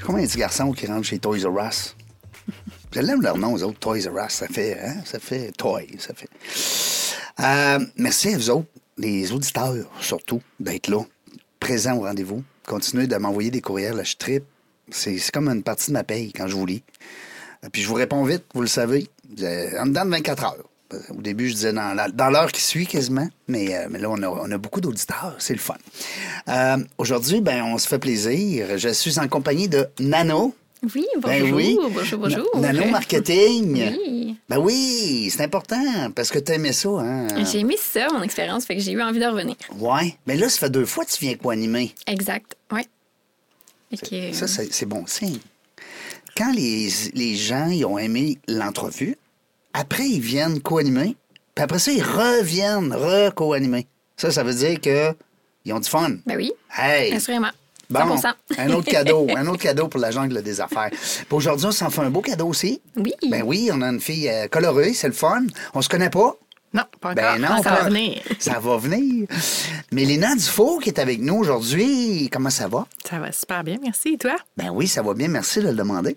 Je suis comme un petit garçon qui rentre chez Toys R Us? Je l'aime leur nom, aux autres, Toys R Us. Ça fait, hein? Ça fait toy, ça fait. Euh, merci à vous autres, les auditeurs surtout, d'être là, présents au rendez-vous. Continuez de m'envoyer des courriels, là, je. C'est c'est comme une partie de ma paye quand je vous lis. Euh, Puis je vous réponds vite, vous le savez, euh, en dedans de 24 heures. Euh, Au début, je disais dans l'heure qui suit quasiment, mais, euh, mais là, on a, on a beaucoup d'auditeurs, c'est le fun. Euh, Aujourd'hui, ben, on se fait plaisir. Je suis en compagnie de Nano. Oui, bonjour. Ben oui. Bonjour, bonjour. Na- Nano Marketing. Oui. Ben oui, c'est important parce que tu aimais ça. Hein? J'ai aimé ça, mon expérience, fait que j'ai eu envie de revenir. Ouais. Mais là, ça fait deux fois que tu viens co-animer. Exact, oui. Ça, c'est c'est bon signe. Quand les, les gens ils ont aimé l'entrevue, après, ils viennent co-animer, puis après ça, ils reviennent re-co-animer. Ça, ça veut dire que ils ont du fun. Ben oui, Hey! assurément. Bon, 100%. un autre cadeau, un autre cadeau pour la jungle des affaires. Puis aujourd'hui, on s'en fait un beau cadeau aussi. Oui. Ben oui, on a une fille euh, colorée, c'est le fun. On se connaît pas? Non, pas encore. Ben non, Ah, ça pas- va venir. Ça va venir. Mélina Dufault qui est avec nous aujourd'hui, comment ça va? Ça va super bien, merci. Et toi? Ben oui, ça va bien, merci de le demander.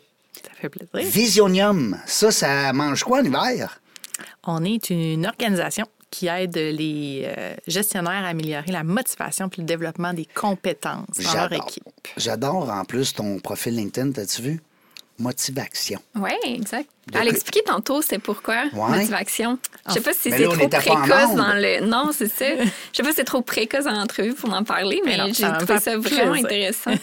Ça fait plaisir. Visionium, ça, ça mange quoi en hiver? On est une organisation qui aide les euh, gestionnaires à améliorer la motivation puis le développement des compétences dans leur équipe. J'adore en plus ton profil LinkedIn, t'as-tu vu? Motivation. Oui, exact. Donc- Elle expliqué tantôt c'est pourquoi Ouais. motivation. Je sais pas si c'est trop précoce dans le. Non, c'est ça. Je sais pas si c'est trop précoce dans l'entrevue pour en parler, mais, Mais j'ai trouvé ça vraiment plaisir. intéressant.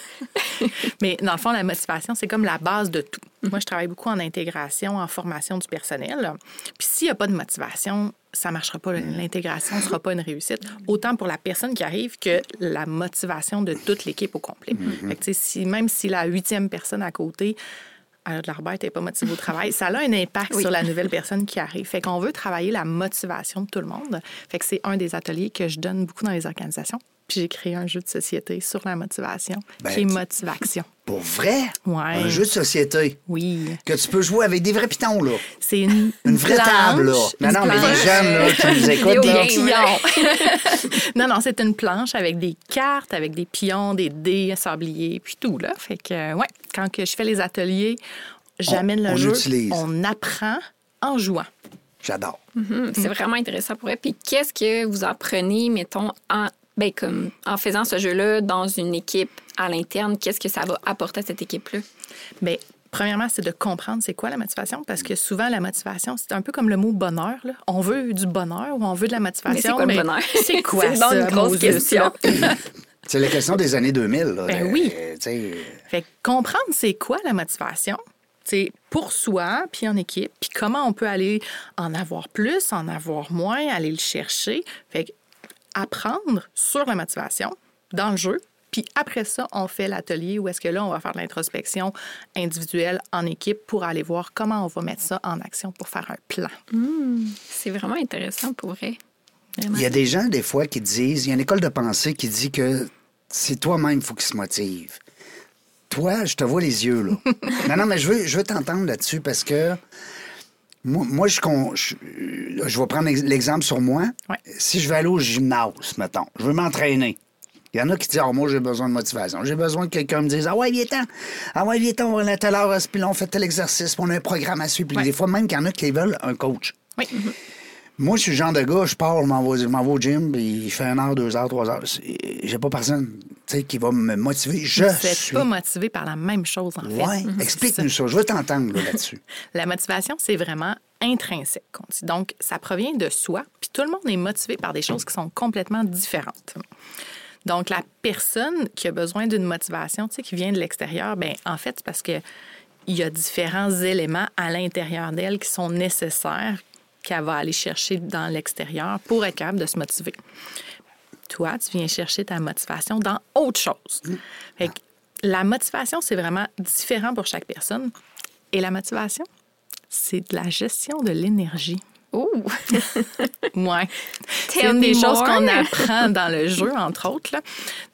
Mais dans le fond, la motivation, c'est comme la base de tout. Moi, je travaille beaucoup en intégration, en formation du personnel. Puis s'il n'y a pas de motivation, ça ne marchera pas. L'intégration ne sera pas une réussite. Autant pour la personne qui arrive que la motivation de toute l'équipe au complet. Fait que, tu sais, si, même si la huitième personne à côté a de la bête, elle n'est pas motivée au travail, ça a un impact Oui. sur la nouvelle personne qui arrive. Fait qu'on veut travailler la motivation de tout le monde. Fait que c'est un des ateliers que je donne beaucoup dans les organisations. Puis j'ai créé un jeu de société sur la motivation, Ben, qui est Motivation. Pour vrai? Ouais. Un jeu de société? Oui. que tu peux jouer avec des vrais pitons, là. C'est une, Une vraie planche, table, là. Non, non, mais les jeunes, là, qui nous écoutent, Vidéo là, pions. non, non, c'est une planche avec des cartes, avec des pions, des dés, sabliers, puis tout, là. Fait que, ouais, quand que je fais les ateliers, j'amène on le jeu, utilise. on apprend en jouant. j'adore. Mhm, C'est vraiment intéressant pour elle. Puis qu'est-ce que vous apprenez, mettons, en, ben, comme, en faisant ce jeu-là dans une équipe à l'interne? Qu'est-ce que ça va apporter à cette équipe-là? Bien, premièrement, c'est de comprendre c'est quoi la motivation, parce que souvent, la motivation, c'est un peu comme le mot bonheur. là. On veut du bonheur ou on veut de la motivation. Mais c'est quoi le bonheur? C'est quoi C'est ça, une grosse question. C'est la question des années 2000. Là, Ben de- oui. tu sais, Fait que comprendre c'est quoi la motivation, c'est pour soi, puis en équipe, puis comment on peut aller en avoir plus, en avoir moins, aller le chercher. Fait que apprendre sur la motivation dans le jeu, puis après ça, on fait l'atelier où est-ce que là, on va faire de l'introspection individuelle en équipe pour aller voir comment on va mettre ça en action pour faire un plan. C'est vraiment intéressant pour elle. Vraiment. Il y a des gens, des fois, qui disent, il y a une école de pensée qui dit que c'est toi-même qu'il faut qu'il se motive. Toi, je te vois les yeux, là. non, non, mais je veux, je veux t'entendre là-dessus parce que moi, moi, je, con- je, je vais prendre ex- l'exemple sur moi. Ouais. Si je vais aller au gymnase, mettons, je veux m'entraîner. Il y en a qui disent, ah, moi, j'ai besoin de motivation. J'ai besoin que quelqu'un me dise, ah ouais, viens-t'en. Ah ouais, viens-t'en, on va à telle heure, puis là, on fait tel exercice, puis on a un programme à suivre. Puis Ouais. des fois, même qu'il y en a qui veulent un coach. Oui. Moi, je suis le genre de gars, je pars, je m'en vais, je au gym, puis il fait une heure, deux heures, trois heures. J'ai pas personne qui va me motiver. Je Vous n'êtes suis. pas motivé par la même chose, en fait. Ouais, explique-nous ça. Je veux t'entendre là, là-dessus. La motivation, c'est vraiment intrinsèque. on dit. Donc, ça provient de soi, puis tout le monde est motivé par des choses qui sont complètement différentes. Donc, la personne qui a besoin d'une motivation, tu sais, qui vient de l'extérieur, ben en fait, c'est parce que il y a différents éléments à l'intérieur d'elle qui sont nécessaires qu'elle va aller chercher dans l'extérieur pour être capable de se motiver. Toi, tu viens chercher ta motivation dans autre chose. La motivation, c'est vraiment différent pour chaque personne. Et la motivation, c'est de la gestion de l'énergie. Oh! Ouais. C'est une des choses qu'on apprend dans le jeu, entre autres. là.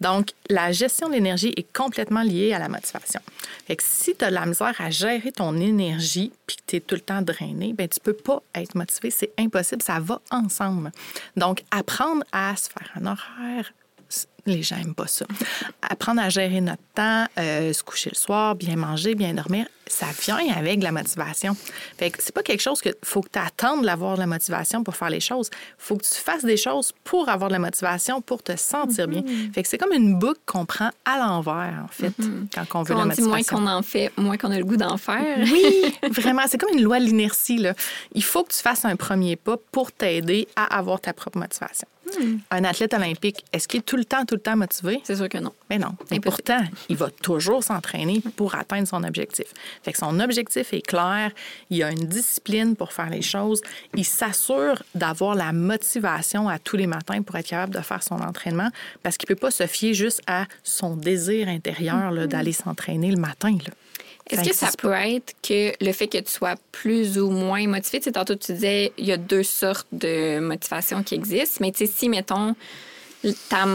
Donc, la gestion de l'énergie est complètement liée à la motivation. Fait que si tu as de la misère à gérer ton énergie puis que tu es tout le temps drainé, ben tu peux pas être motivé. C'est impossible. Ça va ensemble. Donc, apprendre à se faire un horaire, les gens n'aiment pas ça. Apprendre à gérer notre temps, euh, se coucher le soir, bien manger, bien dormir, ça vient avec la motivation. Fait que c'est pas quelque chose que faut que tu attendes d'avoir de la motivation pour faire les choses. faut que tu fasses des choses pour avoir de la motivation, pour te sentir bien. Fait que c'est comme une boucle qu'on prend à l'envers, en fait, quand on veut la on dit, moins motivation. qu'on en fait, moins qu'on a le goût d'en faire. Oui, vraiment. C'est comme une loi de l'inertie. là. Il faut que tu fasses un premier pas pour t'aider à avoir ta propre motivation. Un athlète olympique, est-ce qu'il est tout le temps, tout le temps motivé? C'est sûr que non. Mais non. Impossible. pourtant, il va toujours s'entraîner pour atteindre son objectif. Fait que son objectif est clair, il a une discipline pour faire les choses, il s'assure d'avoir la motivation à tous les matins pour être capable de faire son entraînement parce qu'il peut pas se fier juste à son désir intérieur d'aller s'entraîner le matin. là. Est-ce que ça peut être que le fait que tu sois plus ou moins motivé, tu sais, tantôt tu disais, il y a deux sortes de motivation qui existent, mais tu sais, si, mettons, ta,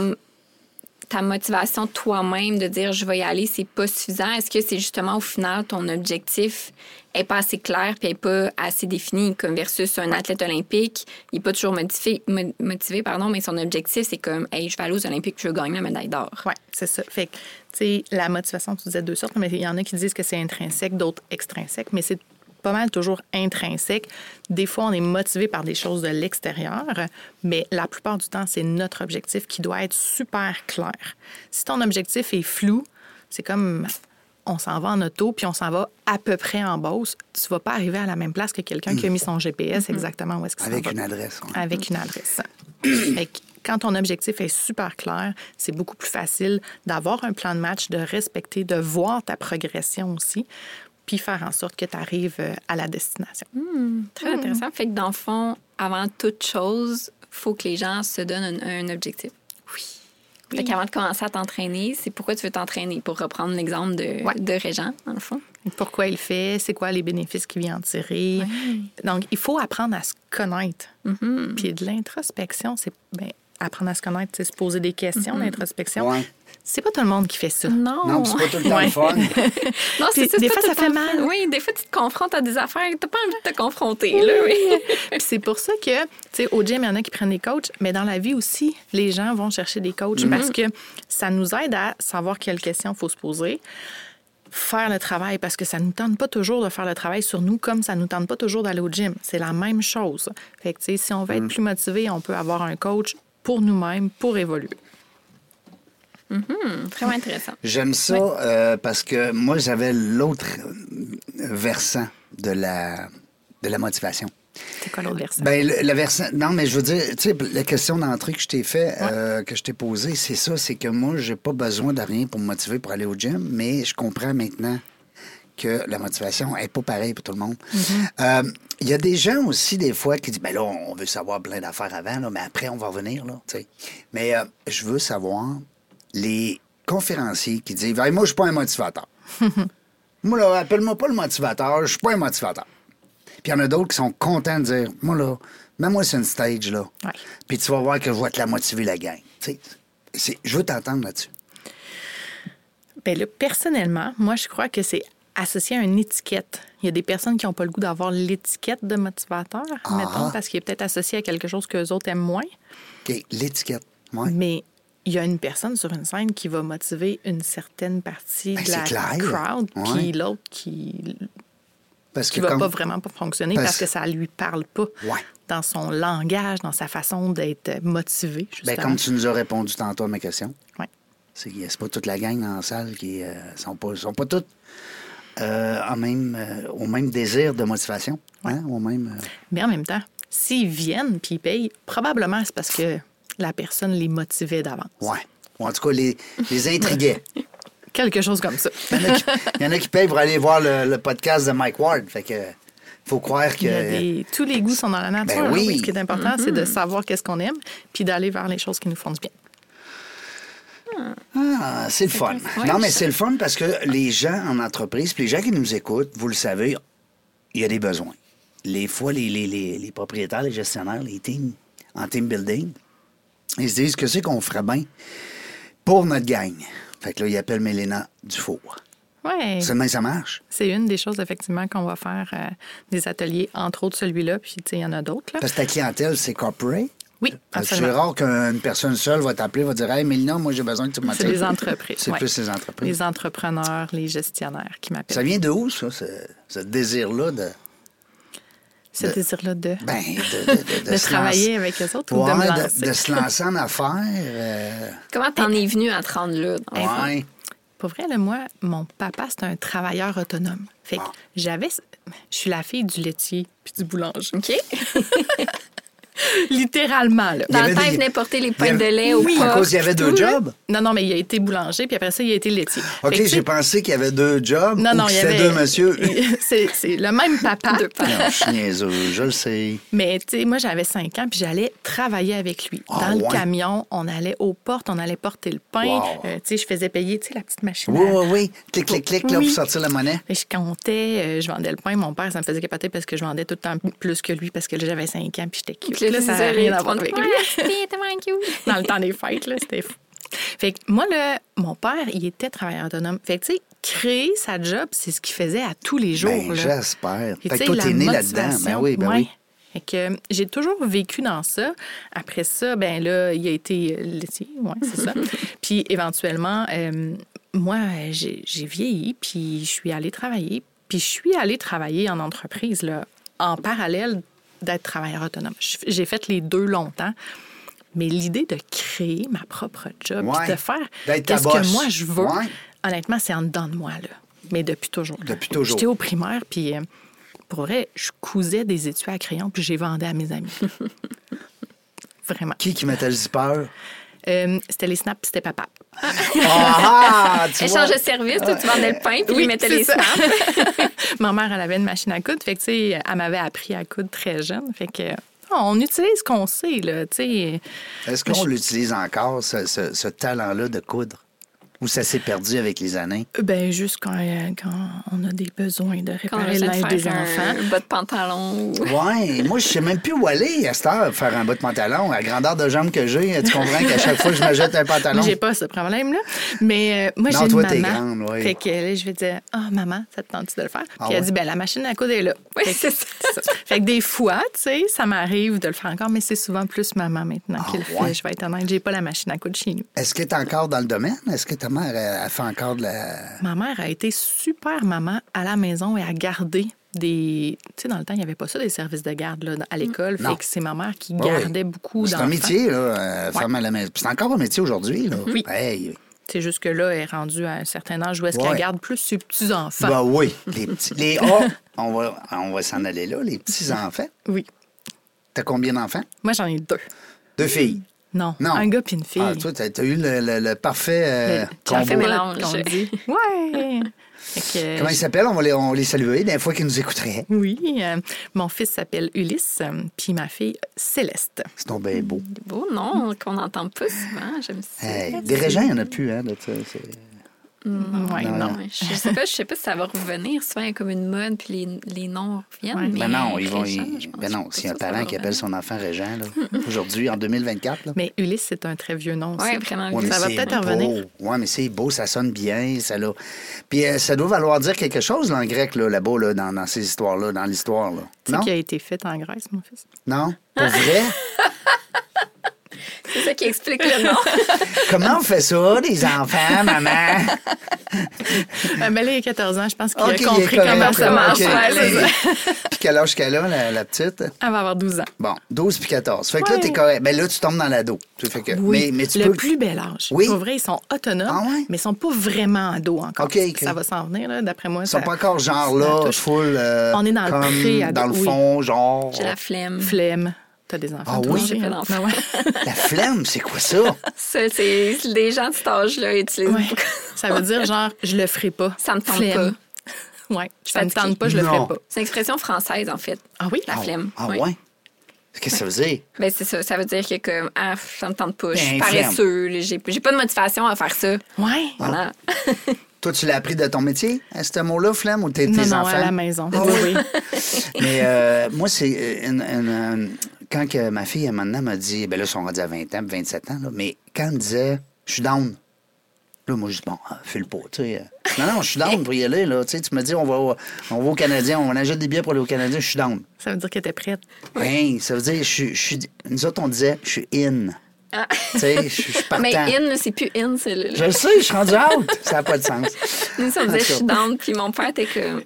ta motivation toi-même de dire je vais y aller, c'est pas suffisant, est-ce que c'est justement au final ton objectif est pas assez clair puis est pas assez défini? Comme versus un athlète olympique, il est pas toujours motivé, mo- motivé pardon, mais son objectif c'est comme hey, je vais aller aux olympiques, je veux gagner la médaille d'or. Oui, c'est ça. Fait que, tu sais, la motivation, tu disais deux sortes, mais il y en a qui disent que c'est intrinsèque, d'autres extrinsèques, mais c'est pas mal toujours intrinsèque. Des fois, on est motivé par des choses de l'extérieur, mais la plupart du temps, c'est notre objectif qui doit être super clair. Si ton objectif est flou, c'est comme on s'en va en auto, puis on s'en va à peu près en Beauce, tu vas pas arriver à la même place que quelqu'un qui a mis son GPS exactement où est-ce qu'il s'en Avec va une adresse. ouais. avec une adresse. Fait que quand ton objectif est super clair, c'est beaucoup plus facile d'avoir un plan de match, de respecter, de voir ta progression aussi, puis faire en sorte que tu arrives euh, à la destination. Très intéressant. Fait que dans le fond, avant toute chose, faut que les gens se donnent un, un objectif. Oui. Fait qu'avant de commencer à t'entraîner, c'est pourquoi tu veux t'entraîner, pour reprendre l'exemple de, Ouais. de Régent, dans le fond. Pourquoi il fait, c'est quoi les bénéfices qu'il vient en tirer? Donc, il faut apprendre à se connaître. Puis de l'introspection, c'est ben, apprendre à se connaître, c'est se poser des questions, l'introspection. Ouais. C'est pas tout le monde qui fait ça. Non. Non, c'est pas tout le temps Ouais. le fun. Non, c'est des c'est fois, ça fait mal. fun. Oui, des fois, tu te confrontes à des affaires, t'as pas envie de te confronter, là, oui. Puis c'est pour ça que, tu sais, au gym, il y en a qui prennent des coachs, mais dans la vie aussi, les gens vont chercher des coachs parce que ça nous aide à savoir quelles questions il faut se poser, faire le travail, parce que ça ne nous tente pas toujours de faire le travail sur nous comme ça ne nous tente pas toujours d'aller au gym. C'est la même chose. Fait que, tu sais, si on veut être plus motivé, on peut avoir un coach pour nous-mêmes, pour évoluer. Vraiment intéressant. J'aime ça euh, parce que moi, j'avais l'autre versant de la, de la motivation. C'est quoi l'autre versant? Ben, le, le versant. Non, mais je veux dire, tu sais, la question d'entrée que je t'ai fait, euh, que je t'ai posée, c'est ça, c'est que moi, j'ai pas besoin de rien pour me motiver pour aller au gym, mais je comprends maintenant que la motivation est pas pareille pour tout le monde. Euh, Il y a des gens aussi, des fois, qui disent, ben là, on veut savoir plein d'affaires avant, là, mais après, on va revenir, là, tu sais. Mais euh, je veux savoir les conférenciers qui disent, moi, je suis pas un motivateur. moi, là, appelle-moi pas le motivateur, je suis pas un motivateur. Puis il y en a d'autres qui sont contents de dire, moi, là, mets-moi sur une stage, là. Ouais. Puis tu vas voir que je vais te la motiver, la gang. Je veux t'entendre là-dessus. Bien là, personnellement, moi, je crois que c'est associé à une étiquette. Il y a des personnes qui n'ont pas le goût d'avoir l'étiquette de motivateur, Ah. mettons, parce qu'il est peut-être associé à quelque chose qu'eux autres aiment moins. OK, l'étiquette. Ouais. Mais il y a une personne sur une scène qui va motiver une certaine partie Ben, de la clair. crowd, Ouais. puis l'autre qui Parce qui que va pas vraiment pas fonctionner Parce- parce que ça lui parle pas Ouais. dans son langage, dans sa façon d'être motivé. Ben, comme tu nous as répondu tantôt à ma question, Ouais. c'est c'est pas toute la gang dans la salle qui euh, sont pas sont pas toutes euh, en même, euh, au même désir de motivation. Hein, au même, Mais en même temps, s'ils viennent puis ils payent, probablement c'est parce que la personne les motivait d'avance. ouais. Ou en tout cas, les, les intriguait. Quelque chose comme ça. Il y, en a qui, il y en a qui payent pour aller voir le, le podcast de Mike Ward. Fait que faut croire que. Il y a des- Tous les goûts sont dans la nature. Ben oui. oui. Ce qui est important, c'est de savoir qu'est-ce qu'on aime puis d'aller vers les choses qui nous font du bien. Ah, c'est le fun. Non, mais c'est le fun parce que les gens en entreprise, puis les gens qui nous écoutent, vous le savez, il y a des besoins. Les fois, les, les, les, les propriétaires, les gestionnaires, les teams en team building, ils se disent que c'est qu'on ferait bien pour notre gang? Fait que là, ils appellent Mélina Dufour. Oui. Seulement, ça marche? C'est une des choses, effectivement, qu'on va faire euh, des ateliers, entre autres celui-là, puis tu sais, il y en a d'autres. Parce que ta clientèle, c'est corporate? Oui, Parce que C'est absolument. rare qu'une personne seule va t'appeler, va dire Hey, Mélina, moi, j'ai besoin que tu C'est m'attires. les entreprises. C'est ouais. plus les entreprises. Les entrepreneurs, les gestionnaires qui m'appellent. Ça vient de où, ça, ce, ce désir-là de. Ce de- désir-là de, Ben, de, de, de, de se travailler avec eux autres ou de me de, lancer? de se lancer en affaires. euh, Comment t'en es venu à te rendre là? ouais. Pour vrai, là, moi, mon papa, c'est un travailleur autonome. Fait que Ah. j'avais... Je suis la fille du laitier puis du boulanger. OK? Littéralement, là. Dans le temps, des- il venait porter les pintes de lait au Oui, à cause, il y avait deux jobs? Non, non, mais il a été boulanger, puis après ça, il a été laitier. OK, tu j'ai pensé qu'il y avait deux jobs. Non, non, il y avait... deux monsieur. c'est, le même papa. Non, je suis niaiseux, je le sais. Mais tu sais, moi, j'avais 5 ans, puis j'allais travailler avec lui. Ah, Dans le camion, on allait aux portes, on allait porter le pain. Wow. Euh, tu sais, je faisais payer, tu sais, la petite machine. Oui, oui, oui. Clic, clic, clic, là, pour sortir la monnaie. Que je comptais, euh, je vendais le pain. Mon père, ça me faisait capoter parce que je vendais tout le temps plus que lui parce que là, j'avais 5 ans puis j'étais cute. Là, ça n'a rien à voir avec lui. Dans le temps des fêtes, là, c'était fou. Fait que moi, là, mon père, il était travailleur autonome. Fait que, tu sais, créer sa job, c'est ce qu'il faisait à tous les jours. Ben, j'espère. Fait que toi, t'es né là-dedans. Ben oui, ben ouais. oui. Fait que euh, j'ai toujours vécu dans ça. Après ça, ben là, il a été euh, laitier, ouais, c'est ça. puis éventuellement, euh, moi, j'ai j'ai vieilli, puis je suis allée travailler. Puis je suis allée travailler en entreprise, là, en parallèle d'être travailleur autonome. J'ai fait les deux longtemps. Mais l'idée de créer ma propre job, Ouais. de faire qu'est-ce que moi je veux, Ouais. honnêtement, c'est en dedans de moi, là. Mais depuis toujours. Depuis toujours. J'étais au primaire, puis euh, pour vrai, je cousais des étuis à crayon, puis j'ai vendais à mes amis. Vraiment. Qui qui mettait le zipper? Euh, c'était les snaps, puis c'était papa. Ah, tu vois. Échange de service, tu vendais le pain, puis Oui, il mettait les ça. snaps. Ma mère, elle avait une machine à coudre, fait que, tu sais, elle m'avait appris à coudre très jeune. Fait que, oh, on utilise ce qu'on sait, là, tu sais. Est-ce qu'on l'utilise encore, ce, ce- ce talent-là de coudre? Ou ça s'est perdu avec les années? Ben, juste quand, euh, quand on a des besoins de réparer le besoin de linge des enfants. un bas de pantalon. ou- Ouais, moi, je sais même plus où aller à cette heure, faire un bas de pantalon. À la grandeur de jambe que j'ai, tu comprends qu'à chaque fois que je me jette un pantalon. J'ai pas ce problème-là. Mais euh, moi, j'ai une toi, maman. grande, oui. Fait que là, je vais dire, ah, maman, ça te tente de le faire? Puis Ah elle ouais? dit, ben la machine à coudre est là. Oui, Fait que- c'est ça. c'est ça. Fait que des fois, tu sais, ça m'arrive de le faire encore, mais c'est souvent plus maman maintenant qui le Ah ouais? fait. Je vais être honnête, j'ai pas la machine à coudre chez nous. Est-ce que tu es encore dans le domaine? Est-ce que ta mère elle, elle fait encore de la. Ma mère a été super maman à la maison et a gardé des. Tu sais, dans le temps, il n'y avait pas ça, des services de garde là, à l'école. Non. Fait que c'est ma mère qui gardait beaucoup C'est un métier, là, euh, femme à la maison. C'est encore un métier aujourd'hui, là. Oui. Hey. C'est juste que là, elle est rendue à un certain âge où est-ce Ouais. qu'elle garde plus ses petits-enfants. Ben oui, les petits. Les A, on va, on va s'en aller là, les petits-enfants. Oui. T'as combien d'enfants? Moi, j'en ai deux. Deux filles. Non, Non. un gars puis une fille. Ah, toi, t'as as eu le, le- le parfait euh, Le combo. fait mélange. dit. Ouais. Que, Comment ils s'appellent? On va les, on va les saluer des fois qu'ils nous écouteraient. Oui. euh, mon fils s'appelle Ulysse, euh, puis ma fille Céleste. C'est ton bien beau. Des beaux noms qu'on n'entend pas souvent. J'aime ça. Hey, des régents, il n'y en a plus, hein, de ça. Ouais, Non, non. non. Ouais, Je sais pas, je sais pas si ça va revenir. Souvent, il y a comme une mode, puis les, les noms reviennent. Ouais. Mais Ben non, ils vont. Régent, ils- Ben non, s'il y a un parent qui appelle son enfant Régent, là, aujourd'hui, en 2024, là. Mais Ulysse, c'est un très vieux nom. Ouais, vraiment. Ouais, Ça va c'est peut-être beau. revenir. Ouais, mais c'est beau, ça sonne bien, ça là. Puis euh, ça doit valoir dire quelque chose là, en grec là, là-bas là, dans, dans ces histoires-là, dans l'histoire. Tu sais Non, qui a été fait en Grèce, mon fils? non, pour vrai? C'est ça qui explique le nom. Comment on fait ça, des enfants, maman? Ben là, il a 14 ans, je pense qu'il a compris comment ça marche. Ouais, c'est ça. Puis quel âge qu'elle a, la, la petite? Elle va avoir 12 ans. Bon, 12 puis 14. Fait que là Ouais. t'es correct. Ben là tu tombes dans l'ado. Que, Oui, mais, mais tu le peux. plus bel âge. Oui. Pour vrai, ils sont autonomes, Ah ouais? mais ils sont pas vraiment ados encore. OK, OK. Ça va s'en venir, là, d'après moi. Ils sont ça- pas encore genre là, full. euh, On est dans le pré-ado, Dans le oui. fond, genre. J'ai la flemme. Flemme. T'as des enfants. Ah toi? oui? J'ai pas d'enfants. Ben ouais. La flemme, c'est quoi ça? Ça, c'est des gens de cet âge-là utilisent Ouais. Ça veut dire genre, je le ferai pas. Ça me tente Flemme. Ouais, ça me tente pas, je le Non. ferai pas. C'est une expression française, en fait. Ah oui? La flemme. Ah oui. ouais? Qu'est-ce que ça veut dire? Ben, c'est ça. Ça veut dire que, comme, ah, ça me tente pas. Je suis Ben, paresseux. J'ai j'ai pas de motivation à faire ça. Ouais. Voilà. Toi, tu l'as appris de ton métier, hein, ce mot-là, flemme, ou tes, tes Non, non, enfants? à la maison. Ah Oui. Mais euh, moi, c'est une- une, euh, quand que ma fille, elle, maintenant, m'a dit, ben là, ils sont rendus à 20 ans, 27 ans, là, mais quand elle me disait, je suis down, là, moi, je dis, bon, ah, file pas, tu sais. Non, non, je suis down pour y aller, là. Tu sais, tu me dis, on va, au- on va au Canadien, on achète des billets pour aller au Canadien, je suis down. Ça veut dire que t'es prête. Hey, ça veut dire, je suis, je nous autres, on disait, je suis in. Ah. Tu sais, je suis partant. Mais in, c'est plus in, c'est le. Je le sais, je suis rendu out. Ça n'a pas de sens. Nous, ça, disait, je suis down. Puis mon père était comme,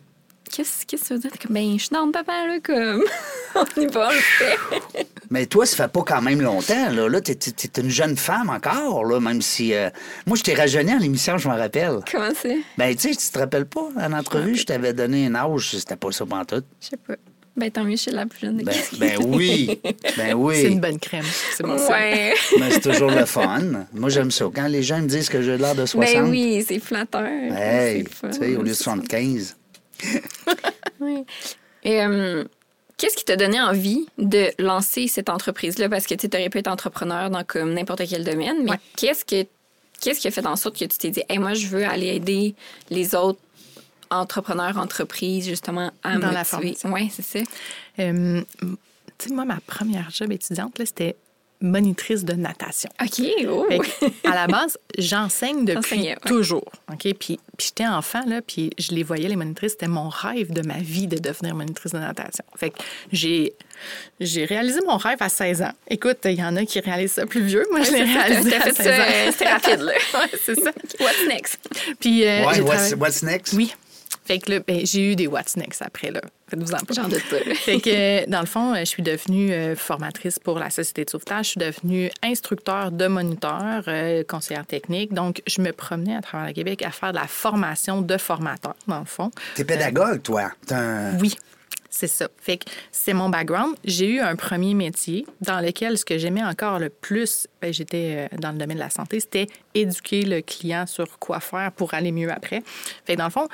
qu'est-ce que ça veut dire? Ben, je suis down, papa, là, comme, on y va, on le fait. Mais toi, ça fait pas quand même longtemps. Là, là t'es, t'es- t'es une jeune femme encore, là, même si... euh, Moi, je t'ai rajeuni à l'émission, je m'en rappelle. Comment c'est? Ben, tu sais, tu te rappelles pas, en entrevue, je t'avais donné un âge, c'était pas ça pantoute. Je sais pas. Ben, tant mieux, je suis la plus jeune Ben, ben oui, ben C'est oui. une bonne crème. C'est bon ça. Ouais. Mais c'est toujours le fun. Moi, j'aime ça. Quand les gens me disent que j'ai l'air de 60, Ben oui, c'est flatteur. hey, C'est fun. tu sais, au lieu de 75. Oui. Et euh, qu'est-ce qui t'a donné envie de lancer cette entreprise-là? Parce que tu aurais pu être entrepreneur dans comme n'importe quel domaine, mais Ouais. qu'est-ce que qu'est-ce qui a fait en sorte que tu t'es dit, hey, moi, je veux aller aider les autres entrepreneurs, entreprises, justement, à Dans la formation. Oui, c'est ça. Euh, tu sais, moi, ma première job étudiante, là, c'était monitrice de natation. OK, oh. Que, à la base, j'enseigne depuis ouais. toujours. OK? Puis, puis j'étais enfant, là, puis je les voyais, les monitrices. C'était mon rêve de ma vie de devenir monitrice de natation. Fait que j'ai, j'ai réalisé mon rêve à 16 ans. Écoute, il y en a qui réalisent ça plus vieux. Moi, je l'ai réalisé à fait 16 ça, ans. euh, c'était rapide, là. Ouais, c'est ça. What's next? Puis, euh, what's, what's next? Oui. Fait que là, ben, j'ai eu des What's Next après, là. Faites-vous en pas. J'en doute pas. Fait que, euh, dans le fond, euh, je suis devenue euh, formatrice pour la Société de sauvetage. Je suis devenue instructeur de moniteur, euh, conseillère technique. Donc, je me promenais à travers le Québec à faire de la formation de formateurs, dans le fond. T'es pédagogue, toi. Un- Oui, c'est ça. Fait que c'est mon background. J'ai eu un premier métier dans lequel ce que j'aimais encore le plus, ben, j'étais euh, dans le domaine de la santé, c'était éduquer le client sur quoi faire pour aller mieux après. Fait que dans le fond,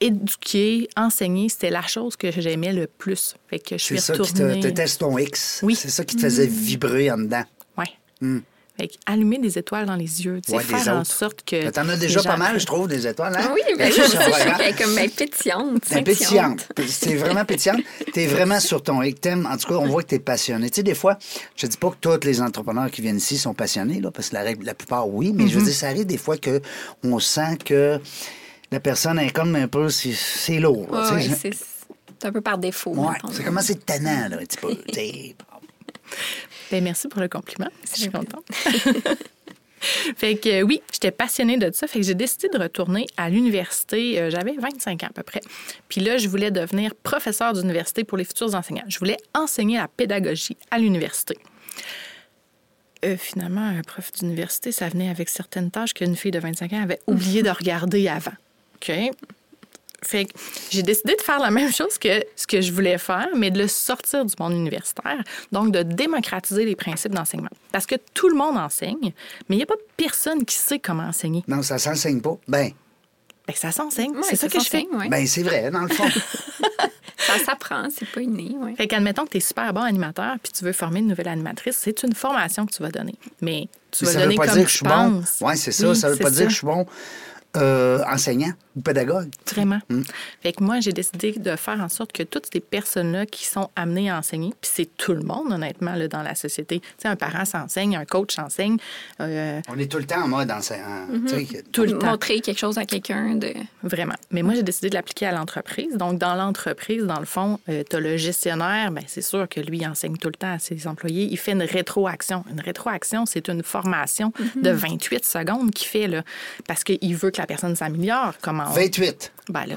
éduquer, enseigner, c'était la chose que j'aimais le plus. Fait que je suis C'est ça qui te, retournée... sur ton X. Oui. C'est ça qui te faisait vibrer en dedans. Ouais. Fait que allumer des étoiles dans les yeux, tu sais. Ouais, faire en sorte que... Mais T'en as déjà pas mal, je trouve, des étoiles. Hein? Oui, ben oui, Là-dessus, je sur le sais, programme. elle est comme ben, pétillante. T'es pétillante. T'es vraiment pétillante. T'es vraiment sur ton X. T'aimes- En tout cas, on voit que t'es passionné. Tu sais, des fois, je dis pas que tous les entrepreneurs qui viennent ici sont passionnés, là, parce que la, règle- la plupart, oui, mais Mm-hmm. je veux dire, ça arrive des fois que on sent que la personne est comme un peu, c'est- c'est lourd. c'est c'est un peu par défaut. Ouais, c'est comment c'est tannant, là, un petit peu. Ben, merci pour le compliment. Je suis contente. fait que euh, oui, j'étais passionnée de ça. Fait que j'ai décidé de retourner à l'université. Euh, J'avais 25 ans à peu près. Puis là, je voulais devenir professeur d'université pour les futurs enseignants. Je voulais enseigner la pédagogie à l'université. Euh, finalement, un prof d'université, ça venait avec certaines tâches qu'une fille de 25 ans avait oublié de regarder avant. OK? Fait que j'ai décidé de faire la même chose que ce que je voulais faire, mais de le sortir du monde universitaire, donc de démocratiser les principes d'enseignement. Parce que tout le monde enseigne, mais il n'y a pas personne qui sait comment enseigner. Non, ça s'enseigne pas. Ben, Ben, ça s'enseigne. Ouais, c'est ça, que je fais. ouais. ben c'est vrai, dans le fond. Ça s'apprend, c'est pas inné. Ouais. Fait qu'admettons que tu es super bon animateur puis tu veux former une nouvelle animatrice, c'est une formation que tu vas donner. Mais tu Mais vas ça veut donner pas comme dire que je suis bon. Oui, c'est ça. Oui, ça veut pas dire que je suis bon euh, enseignant ou pédagogue. Vraiment. Hmm. Fait que moi, j'ai décidé de faire en sorte que toutes ces personnes-là qui sont amenées à enseigner, puis c'est tout le monde, honnêtement, là, dans la société. Tu sais, un parent s'enseigne, un coach s'enseigne. euh, On est tout le temps en mode enseignant. que- tout le temps. Montrer quelque chose à quelqu'un de. Vraiment. Mais moi, j'ai décidé de l'appliquer à l'entreprise. Donc, dans l'entreprise, dans le fond, tu as le gestionnaire. Bien, c'est sûr que lui, il enseigne tout le temps à ses employés. Il fait une rétroaction. Une rétroaction, c'est une formation de 28 secondes qu'il fait, là, parce qu'il veut que la personne s'améliore. Comment on... 28. Ben là,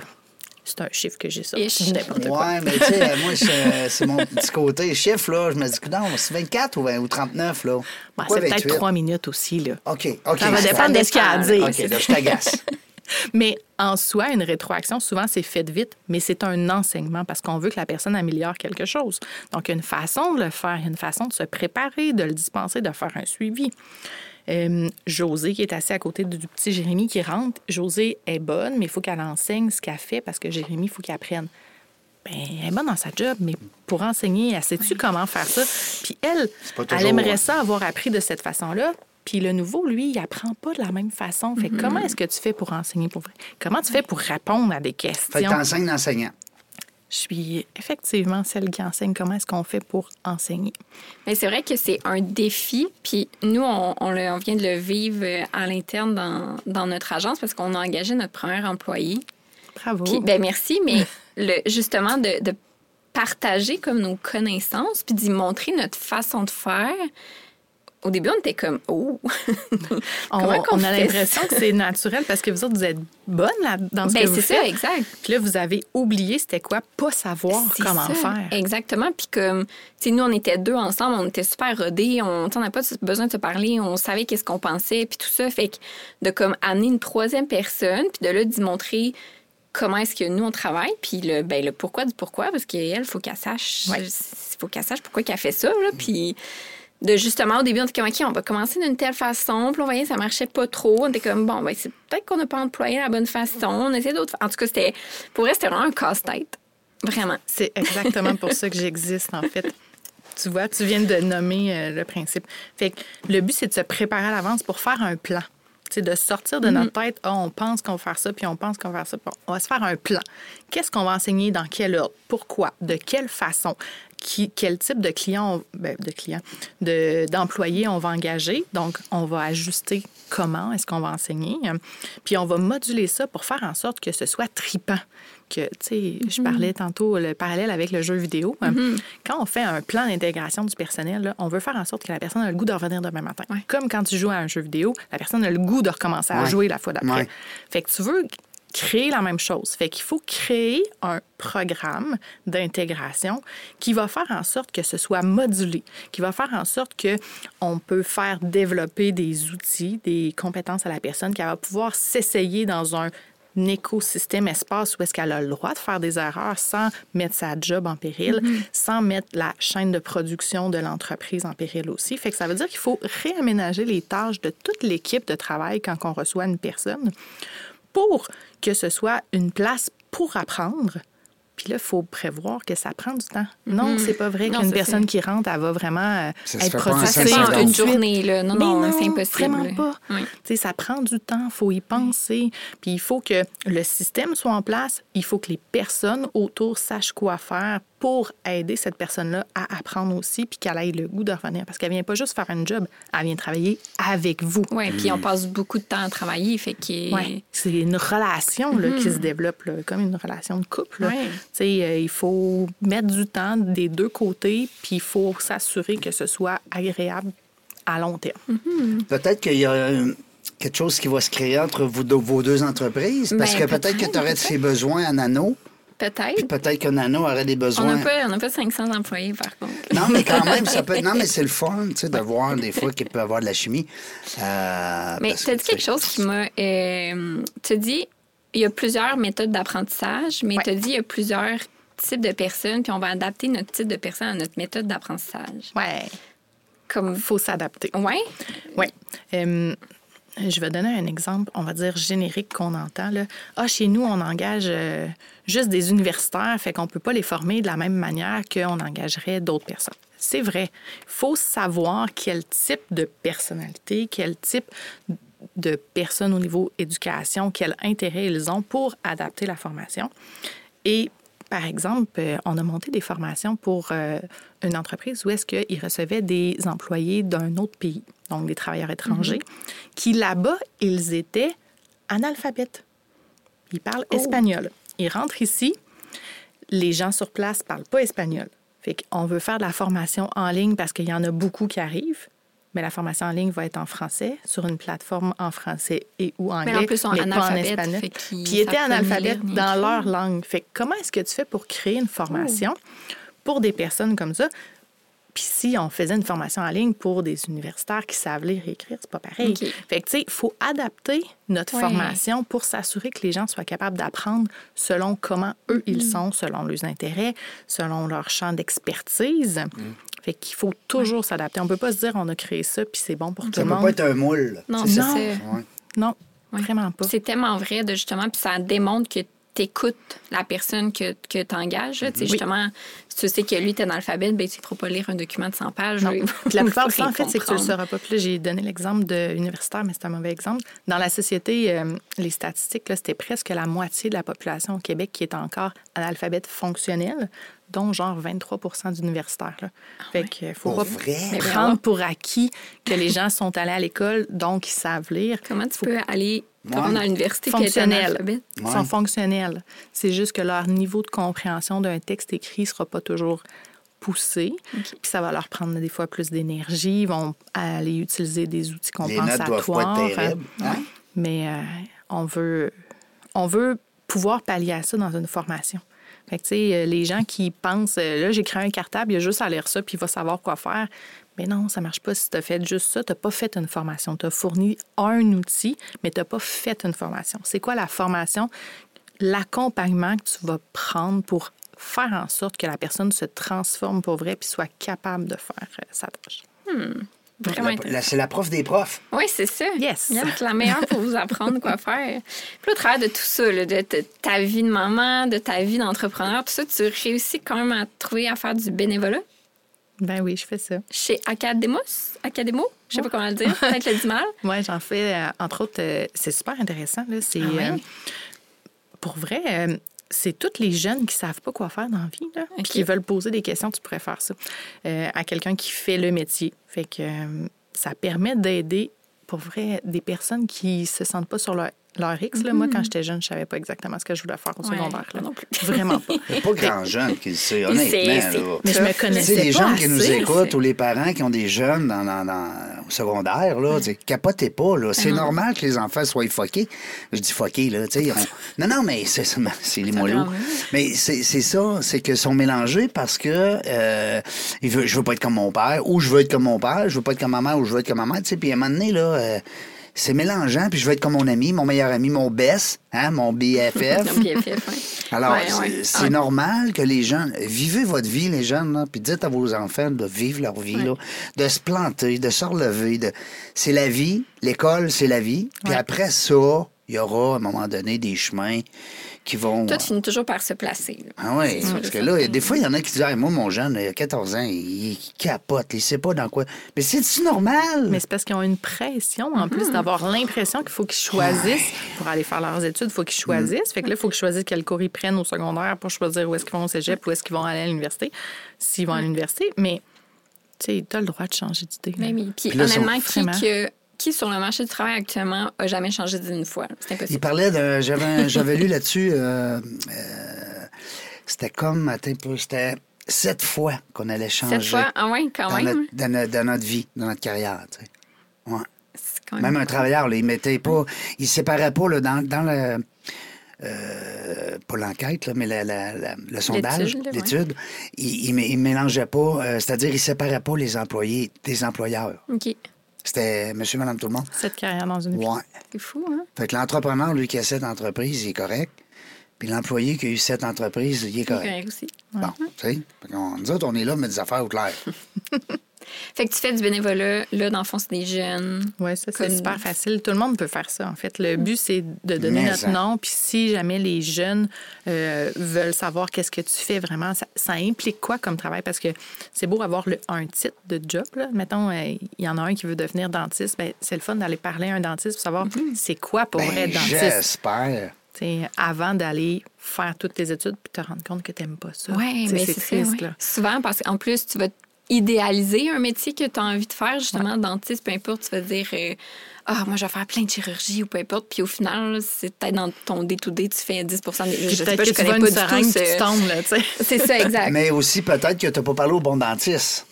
c'est un chiffre que j'ai ça. Ish. N'importe quoi. Ouais, mais tu sais, euh, moi, je- c'est mon petit côté chiffre, là. Je me dis que non, c'est 24 ou, 20 ou 39, là. Ben, c'est peut-être 28? trois minutes aussi, là. OK, OK. Ça va dépendre de ce qu'il y a à dire. OK, là, je t'agace. Mais en soi, une rétroaction, souvent, c'est fait vite, mais c'est un enseignement parce qu'on veut que la personne améliore quelque chose. Donc, il y a une façon de le faire, il y a une façon de se préparer, de le dispenser, de faire un suivi. Euh, José, qui est assis à côté du petit Jérémy qui rentre, José est bonne, mais il faut qu'elle enseigne ce qu'elle fait parce que Jérémy, il faut qu'il apprenne. ben, elle est bonne dans sa job, mais pour enseigner, elle sait-tu comment faire ça? Puis elle, elle aimerait ça avoir appris de cette façon-là. Puis le nouveau, lui, il apprend pas de la même façon. Fait que comment est-ce que tu fais pour enseigner pour vrai? Comment tu fais pour répondre à des Fait que questions? t'enseignes l'enseignant. Je suis effectivement celle qui enseigne comment est-ce qu'on fait pour enseigner. Mais c'est vrai que c'est un défi. Puis nous, on, on le- on vient de le vivre euh, à l'interne dans, dans notre agence parce qu'on a engagé notre premier employé. Bravo. Puis, ben merci, mais le, justement, de, de partager comme nos connaissances, puis d'y montrer notre façon de faire. Au début, on était comme, oh! on, a l'impression que c'est naturel parce que vous autres, vous êtes bonne là, dans ce ben que vous c'est faites. ça, exact. Puis là, vous avez oublié c'était quoi pas savoir C'est comment ça, faire. Exactement. Puis comme, tu sais, nous, on était deux ensemble, on était super rodés, on n'avait pas besoin de se parler, on savait qu'est-ce qu'on pensait, puis tout ça. Fait que de comme amener une troisième personne, puis de là, d'y montrer comment est-ce que nous, on travaille, puis le, ben, le pourquoi du pourquoi, parce qu'elle, il faut qu'elle sache, Ouais. faut qu'elle sache pourquoi qu'elle fait ça, là, puis de justement, au début, on était comme, OK, on va commencer d'une telle façon. Puis on voyait, ça marchait pas trop. On était comme, bon, ben, c'est peut-être qu'on n'a pas employé la bonne façon. On essaie d'autres. En tout cas, c'était, pour elle, c'était vraiment un casse-tête. Vraiment. C'est exactement pour ça que j'existe, en fait. Tu vois, tu viens de nommer euh, le principe. Fait que le but, c'est de se préparer à l'avance pour faire un plan. C'est de sortir de notre tête, Ah, on pense qu'on va faire ça, puis on pense qu'on va faire ça. On va se faire un plan. Qu'est-ce qu'on va enseigner, dans quel ordre, pourquoi, de quelle façon, qui, quel type de client, ben, de client, de, d'employés on va engager? Donc, on va ajuster comment est-ce qu'on va enseigner. Puis, on va moduler ça pour faire en sorte que ce soit tripant. Que, tu sais, je parlais tantôt le parallèle avec le jeu vidéo. Quand on fait un plan d'intégration du personnel, là, on veut faire en sorte que la personne a le goût de revenir demain matin. Ouais. Comme quand tu joues à un jeu vidéo, la personne a le goût de recommencer à Ouais. jouer la fois d'après. Ouais. Fait que tu veux créer la même chose. Fait qu'il faut créer un programme d'intégration qui va faire en sorte que ce soit modulé, qui va faire en sorte que on peut faire développer des outils, des compétences à la personne, qui va pouvoir s'essayer dans un écosystème espace où est-ce qu'elle a le droit de faire des erreurs sans mettre sa job en péril, sans mettre la chaîne de production de l'entreprise en péril aussi. Fait que ça veut dire qu'il faut réaménager les tâches de toute l'équipe de travail quand on reçoit une personne pour que ce soit une place pour apprendre. Puis là, il faut prévoir que ça prend du temps. Non, c'est pas vrai Non, qu'une personne qui rentre, elle va vraiment euh, Ça être pas en une journée, là. Non, Mais non, c'est impossible. Vraiment pas. Oui. Tu sais, ça prend du temps, il faut y penser. Puis il faut que le système soit en place, il faut que les personnes autour sachent quoi faire pour aider cette personne-là à apprendre aussi, puis qu'elle ait le goût de revenir. Parce qu'elle vient pas juste faire un job, elle vient travailler avec vous. Oui, puis on passe beaucoup de temps à travailler, fait que... Ouais. C'est une relation là, qui se développe, là, comme une relation de couple. Ouais. Tu sais, euh, il faut mettre du temps des deux côtés, puis il faut s'assurer que ce soit agréable à long terme. Peut-être qu'il y a euh, quelque chose qui va se créer entre vous vos deux entreprises. Parce Ben, que peut-être que tu aurais de ces besoins à Nano. Puis Peut-être. peut-être que Nano aurait des On besoins. n'a pas, on n'a pas 500 employés, par contre. Non, mais quand même, ça peut. Non, mais c'est le fun, tu sais, de voir des fois qu'il peut y avoir de la chimie. Euh, Mais tu as dit quelque chose qui m'a... Euh, tu as dit, il y a plusieurs méthodes d'apprentissage, mais Ouais. tu as dit, il y a plusieurs types de personnes, puis on va adapter notre type de personne à notre méthode d'apprentissage. Ouais. Comme... Il faut s'adapter. Ouais? Oui. Euh, je vais donner un exemple, on va dire générique qu'on entend. Là. Ah, chez nous, on engage euh, juste des universitaires, fait qu'on ne peut pas les former de la même manière qu'on engagerait d'autres personnes. C'est vrai. Il faut savoir quel type de personnalité, quel type de personnes au niveau éducation, quel intérêt ils ont pour adapter la formation. Et par exemple, euh, on a monté des formations pour euh, une entreprise où est-ce qu'ils recevaient des employés d'un autre pays, donc des travailleurs étrangers, qui là-bas, ils étaient analphabètes. Ils parlent espagnol. Ils rentrent ici, les gens sur place parlent pas espagnol. Fait qu'on veut faire de la formation en ligne parce qu'il y en a beaucoup qui arrivent. Mais la formation en ligne va être en français, sur une plateforme en français et ou anglais, en plus, sont mais pas en espagnol. fait Puis ils étaient analphabètes dans leur langue. Fait que comment est-ce que tu fais pour créer une formation pour des personnes comme ça? Puis si on faisait une formation en ligne pour des universitaires qui savent lire et écrire, c'est pas pareil. OK. Fait que, tu sais, il faut adapter notre Ouais. formation pour s'assurer que les gens soient capables d'apprendre selon comment eux, ils Mm-hmm. sont, selon leurs intérêts, selon leur champ d'expertise. Mm. Fait qu'il faut toujours s'adapter. On peut pas se dire on a créé ça puis c'est bon pour tout Ça le peut monde. pas être un moule. Non, Non. ça. Ouais. Non, Ouais. vraiment pas. C'est tellement vrai, de justement, puis ça démontre que t'écoutes la personne que, que tu engages. Tu sais, Justement, si tu sais que lui est analphabète, ben, tu ne feras pas lire un document de 100 pages. Non. La plupart du temps, en fait, c'est que tu ne le sauras pas. Puis j'ai donné l'exemple de universitaire, mais c'est un mauvais exemple. Dans la société, euh, les statistiques, là, c'était presque la moitié de la population au Québec qui est encore analphabète fonctionnel, dont genre 23 d'universitaires. là. Fait euh, faut pas vrai? Prendre pour acquis que les gens sont allés à l'école, donc ils savent lire. Comment tu peux aller rendre à l'université qui est analphabète? Ils Ouais. sont fonctionnels. C'est juste que leur niveau de compréhension d'un texte écrit ne sera pas toujours poussé. Puis ça va leur prendre des fois plus d'énergie. Ils vont aller utiliser des outils Les notes doivent pas compensatoires. être terribles. Enfin, hein? Mais euh, on, veut, on veut pouvoir pallier à ça dans une formation. Fait que, tu sais, euh, les gens qui pensent, euh, là, j'ai créé un cartable, il a juste à lire ça, puis il va savoir quoi faire. Mais non, ça marche pas si tu as fait juste ça. Tu n'as pas fait une formation. Tu as fourni un outil, mais tu n'as pas fait une formation. C'est quoi la formation? L'accompagnement que tu vas prendre pour faire en sorte que la personne se transforme pour vrai puis soit capable de faire euh, sa tâche. Vraiment intéressant. C'est la prof des profs. Oui, c'est ça. Yes. C'est la meilleure pour vous apprendre quoi faire. Puis au travers de tout ça, là, de, ta vie de maman, de ta vie d'entrepreneur, tout ça, tu réussis quand même à trouver à faire du bénévolat? Ben oui, je fais ça. chez Academos? Academo, je sais pas comment le dire. Peut-être le dis mal. Oui, j'en fais, euh, entre autres, euh, c'est super intéressant. Là. C'est, Ah ouais? euh, pour vrai, euh, c'est tous les jeunes qui savent pas quoi faire dans la vie, là, puis qui veulent poser des questions, tu pourrais faire ça euh, à quelqu'un qui fait le métier. Fait que euh, ça permet d'aider, pour vrai, des personnes qui se sentent pas sur leur, leur X. là. Moi, quand j'étais jeune, je savais pas exactement ce que je voulais faire au Mm-hmm. Ouais, secondaire. là. non plus. Vraiment pas. Il n'y a pas grand jeune qui le sait, honnêtement. là. Mais je me connaissais les pas gens qui nous écoutent ou les parents qui ont des jeunes dans, dans- dans- au secondaire, là, capotez pas. Là. Mm-hmm. C'est normal que les enfants soient foqués. Je dis foqués, là. tu sais, on- Non, non, mais c'est, c'est les mieux. Mais c'est, c'est ça, c'est qu'ils sont mélangés parce que euh, il veut, je veux pas être comme mon père, ou je veux être comme mon père, je veux pas être comme ma mère, ou je veux être comme ma mère. Tu sais, puis à un moment donné, là, euh, c'est mélangeant, puis je veux être comme mon ami, mon meilleur ami, mon best, hein, mon BFF. Alors, Ouais, c'est- ouais. c'est Ouais. normal que les gens vivez votre vie, les jeunes, là, puis dites à vos enfants de vivre leur vie, là, de se planter, de se relever. De... C'est la vie, l'école, c'est la vie. Puis après ça, il y aura à un moment donné des chemins qui vont. Toi, tu finis toujours par se placer. là. Ah oui, parce que là, des fois, il y en a qui disent Ah, Moi, mon jeune, il a 14 ans, il, il capote, il sait pas dans quoi. Mais c'est-tu normal? Mais c'est parce qu'ils ont une pression, en plus d'avoir l'impression qu'il faut qu'ils choisissent pour aller faire leurs études, il faut qu'ils choisissent. Fait que là, il faut qu'ils choisissent quel cours ils prennent au secondaire pour choisir où est-ce qu'ils vont au cégep, où est-ce qu'ils vont aller à l'université, s'ils vont à l'université. Mais, tu sais, tu as le droit de changer d'idée. Mais oui. Puis, Puis là, honnêtement, qui, vraiment- que- qui sur le marché du travail actuellement a jamais changé d'une fois? C'est Il impossible. parlait de. J'avais, lu là-dessus. euh, euh, c'était comme. Attends c'était sept fois qu'on allait changer. Cette fois, ah ouais, quand dans, même. notre, dans, notre, dans notre vie, dans notre carrière. tu sais. Ouais. Quand Même un travailleur, là, il mettait pas. Il séparait pas là, dans, dans le. euh, pas l'enquête, là, mais la- la- la- le sondage, L'étude, ouais. il, il mélangeait pas, euh, c'est-à-dire il séparait pas les employés des employeurs. OK. C'était monsieur, madame, tout le monde. Cette carrière dans une. Ouais. C'est fou, hein? Fait que l'entrepreneur, lui, qui a cette entreprise, il est correct. Puis l'employé qui a eu cette entreprise, il est correct. correct aussi. Bon, tu sais. Nous autres, on est là, mais des affaires au clair. Fait que tu fais du bénévolat, là, dans le fond, c'est des jeunes. Oui, ça, c'est Comme- super facile. Tout le monde peut faire ça, en fait. Le but, c'est de donner Mais notre ça. nom. Puis si jamais les jeunes euh, veulent savoir qu'est-ce que tu fais vraiment, ça, ça implique quoi comme travail? Parce que c'est beau avoir le, un titre de job. Là. Mettons, euh, il y en a un qui veut devenir dentiste. Ben, c'est le fun d'aller parler à un dentiste pour savoir c'est quoi pour Ben, être dentiste. j'espère. T'sais, avant d'aller faire toutes tes études puis te rendre compte que tu n'aimes pas ça. Oui, mais c'est c'est ça. triste. ouais. Là. Souvent, parce qu'en plus, tu vas idéaliser un métier que tu as envie de faire, justement, dentiste, peu importe, tu vas dire euh, Ah, moi, je vais faire plein de chirurgie ou peu importe. Puis au final, c'est peut-être dans ton day-to-day, tu fais 10 des. Je Puis sais pas, que je tu connais pas du tout. tu tombes. Là, t'sais. C'est ça, exact. Mais aussi, peut-être que tu n'as pas parlé au bon dentiste.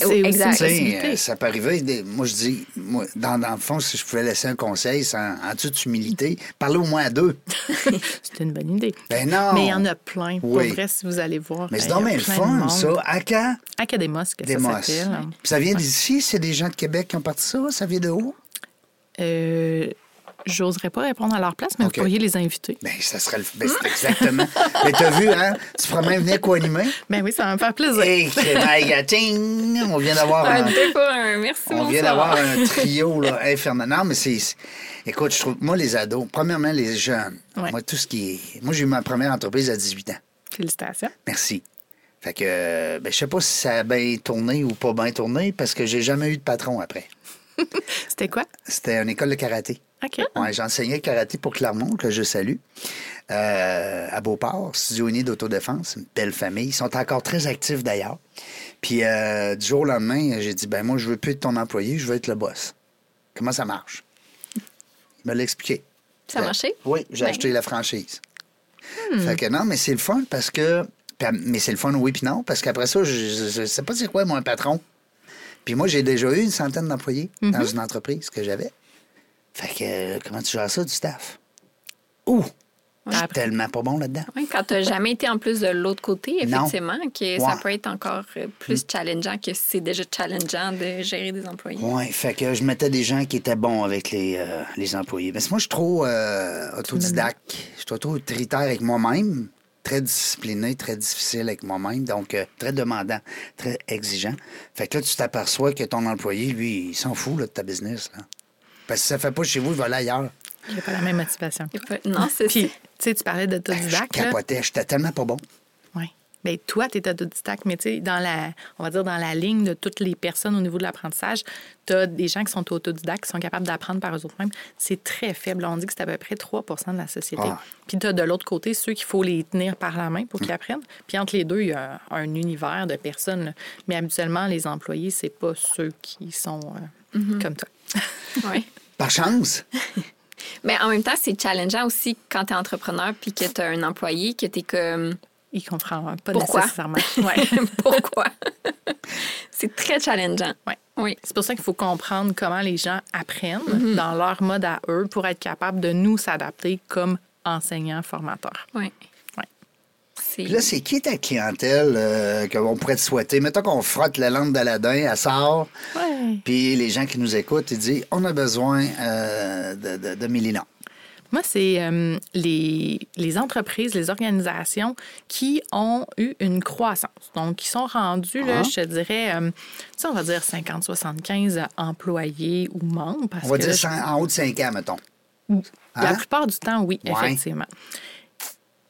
Exact. Euh, ça peut arriver. des- Moi, je dis, moi, dans, dans le fond, si je pouvais laisser un conseil, c'est en, toute humilité, parlez au moins à deux. C'est une bonne idée. Ben non. Mais il y en a plein. Oui. Pour vrai, si vous allez voir. Mais c'est a donc bien le fun, ça. À quand? Academos, que Des ça s'appelle. Puis ça vient d'ici? C'est des gens de Québec qui ont parti ça? Ça vient de où? Euh, j'oserais pas répondre à leur place, mais vous pourriez les inviter. Ben, ça serait le. Ben, c'est exactement. Mais t'as vu, hein? Tu pourrais même venir co-animer? Ben oui, ça va me faire plaisir. Hey, ting! On vient d'avoir Ah, un. un merci, On vient d'avoir un trio là, infernal. Non, mais c'est. c'est- Écoute, je trouve. Moi, les ados, premièrement, les jeunes. Ouais. Moi, tout ce qui est. Moi, j'ai eu ma première entreprise à 18 ans. Félicitations. Merci. Fait que, euh, ben, je sais pas si ça a bien tourné ou pas bien tourné parce que j'ai jamais eu de patron après. C'était quoi? C'était une école de karaté. OK. Ouais, j'enseignais le karaté pour Clermont, que je salue, euh, à Beauport, studio uni d'autodéfense, une belle famille. Ils sont encore très actifs d'ailleurs. Puis euh, du jour au lendemain, j'ai dit, ben moi, je veux plus être ton employé, je veux être le boss. Comment ça marche? Il me l'a expliqué. Ça a marché? Oui, j'ai Ben. acheté la franchise. Fait que non, mais c'est le fun parce que. Mais c'est le fun, oui, puis non, parce qu'après ça, je ne sais pas c'est quoi, moi, un patron. Puis moi, j'ai déjà eu une centaine d'employés dans une entreprise que j'avais. Fait que, euh, comment tu gères ça, du staff? Ouh! Je suis Après- tellement pas bon là-dedans. Oui, quand tu n'as jamais été en plus de l'autre côté, Non. effectivement, que ça peut être encore euh, plus challengeant que c'est déjà challengeant de gérer des employés. Oui, fait que je mettais des gens qui étaient bons avec les, euh, les employés. Mais moi, je suis trop euh, autodidacte. Je suis trop autoritaire avec moi-même, très discipliné, très difficile avec moi-même, donc euh, très demandant, très exigeant. Fait que là, tu t'aperçois que ton employé, lui, il s'en fout là, de ta business. Là. Parce que si ça fait pas chez vous, il va aller ailleurs. J'ai pas la même motivation. A pas- Non, c'est Puis, ça. tu sais, tu parlais Ben, je d'autodidacte. capotais, j'étais tellement pas bon. Oui. Bien, toi, tu es autodidacte, mais tu sais, dans la, on va dire dans la ligne de toutes les personnes au niveau de l'apprentissage, tu as des gens qui sont autodidactes, qui sont capables d'apprendre par eux-mêmes. C'est très faible. On dit que c'est à peu près 3% de la société. Ah. Puis tu as de l'autre côté ceux qu'il faut les tenir par la main pour qu'ils apprennent. Puis entre les deux, il y a un univers de personnes. là. Mais habituellement, les employés, c'est pas ceux qui sont euh, comme toi. Ouais. Par chance. Mais en même temps, c'est challengeant aussi quand tu es entrepreneur puis que tu as un employé que tu es comme Ils comprennent pas Pourquoi? nécessairement. Ouais. pourquoi? c'est très challengeant. Ouais. Oui. C'est pour ça qu'il faut comprendre comment les gens apprennent dans leur mode à eux pour être capable de nous s'adapter comme enseignants, formateurs. Oui. Puis là, c'est qui ta clientèle euh, qu'on pourrait te souhaiter? Mettons qu'on frotte la lampe d'Aladin, elle sort, Ouais. puis les gens qui nous écoutent, ils disent on a besoin euh, de, de. Moi, c'est euh, les, les entreprises, les organisations qui ont eu une croissance. Donc, qui sont rendus, là, Ah. je te dirais, euh, on va dire 50-75 employés ou membres. Parce On va que dire là, en haut de 5 ans, mettons. La Hein? plupart du temps, oui, Ouais. effectivement.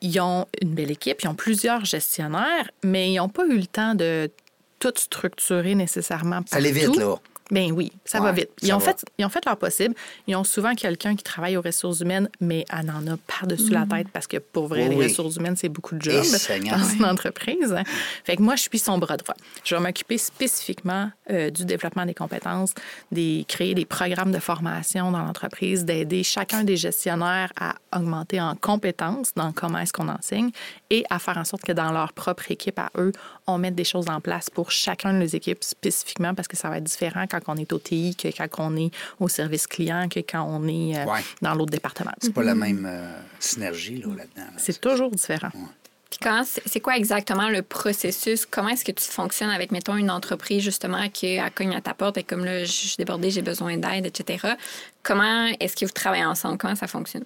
Ils ont une belle équipe, ils ont plusieurs gestionnaires, mais ils n'ont pas eu le temps de tout structurer nécessairement. Ça allait vite, partout. là. Ben oui, ça Ouais, va vite. Ils ça ont, va. fait, ils ont fait leur possible. Ils ont souvent quelqu'un qui travaille aux ressources humaines, mais elle en a par-dessus la tête parce que pour vrai, Oui, les ressources humaines, c'est beaucoup de jobs dans une entreprise. Fait que moi, je suis son bras droit. Je vais m'occuper spécifiquement euh, du développement des compétences, des, créer des programmes de formation dans l'entreprise, d'aider chacun des gestionnaires à augmenter en compétences dans comment est-ce qu'on enseigne et à faire en sorte que dans leur propre équipe à eux, on mette des choses en place pour chacun de les équipes spécifiquement parce que ça va être différent quand on est au TI que quand on est au service client que quand on est euh, Ouais. dans l'autre département. C'est pas la même euh, synergie là, là-dedans. là. C'est toujours différent. Puis comment, c'est quoi exactement le processus? Comment est-ce que tu fonctionnes avec, mettons, une entreprise, justement, qui elle cogne à ta porte et comme là, je suis débordée, j'ai besoin d'aide, etc. Comment est-ce que vous travaillez ensemble? Comment ça fonctionne?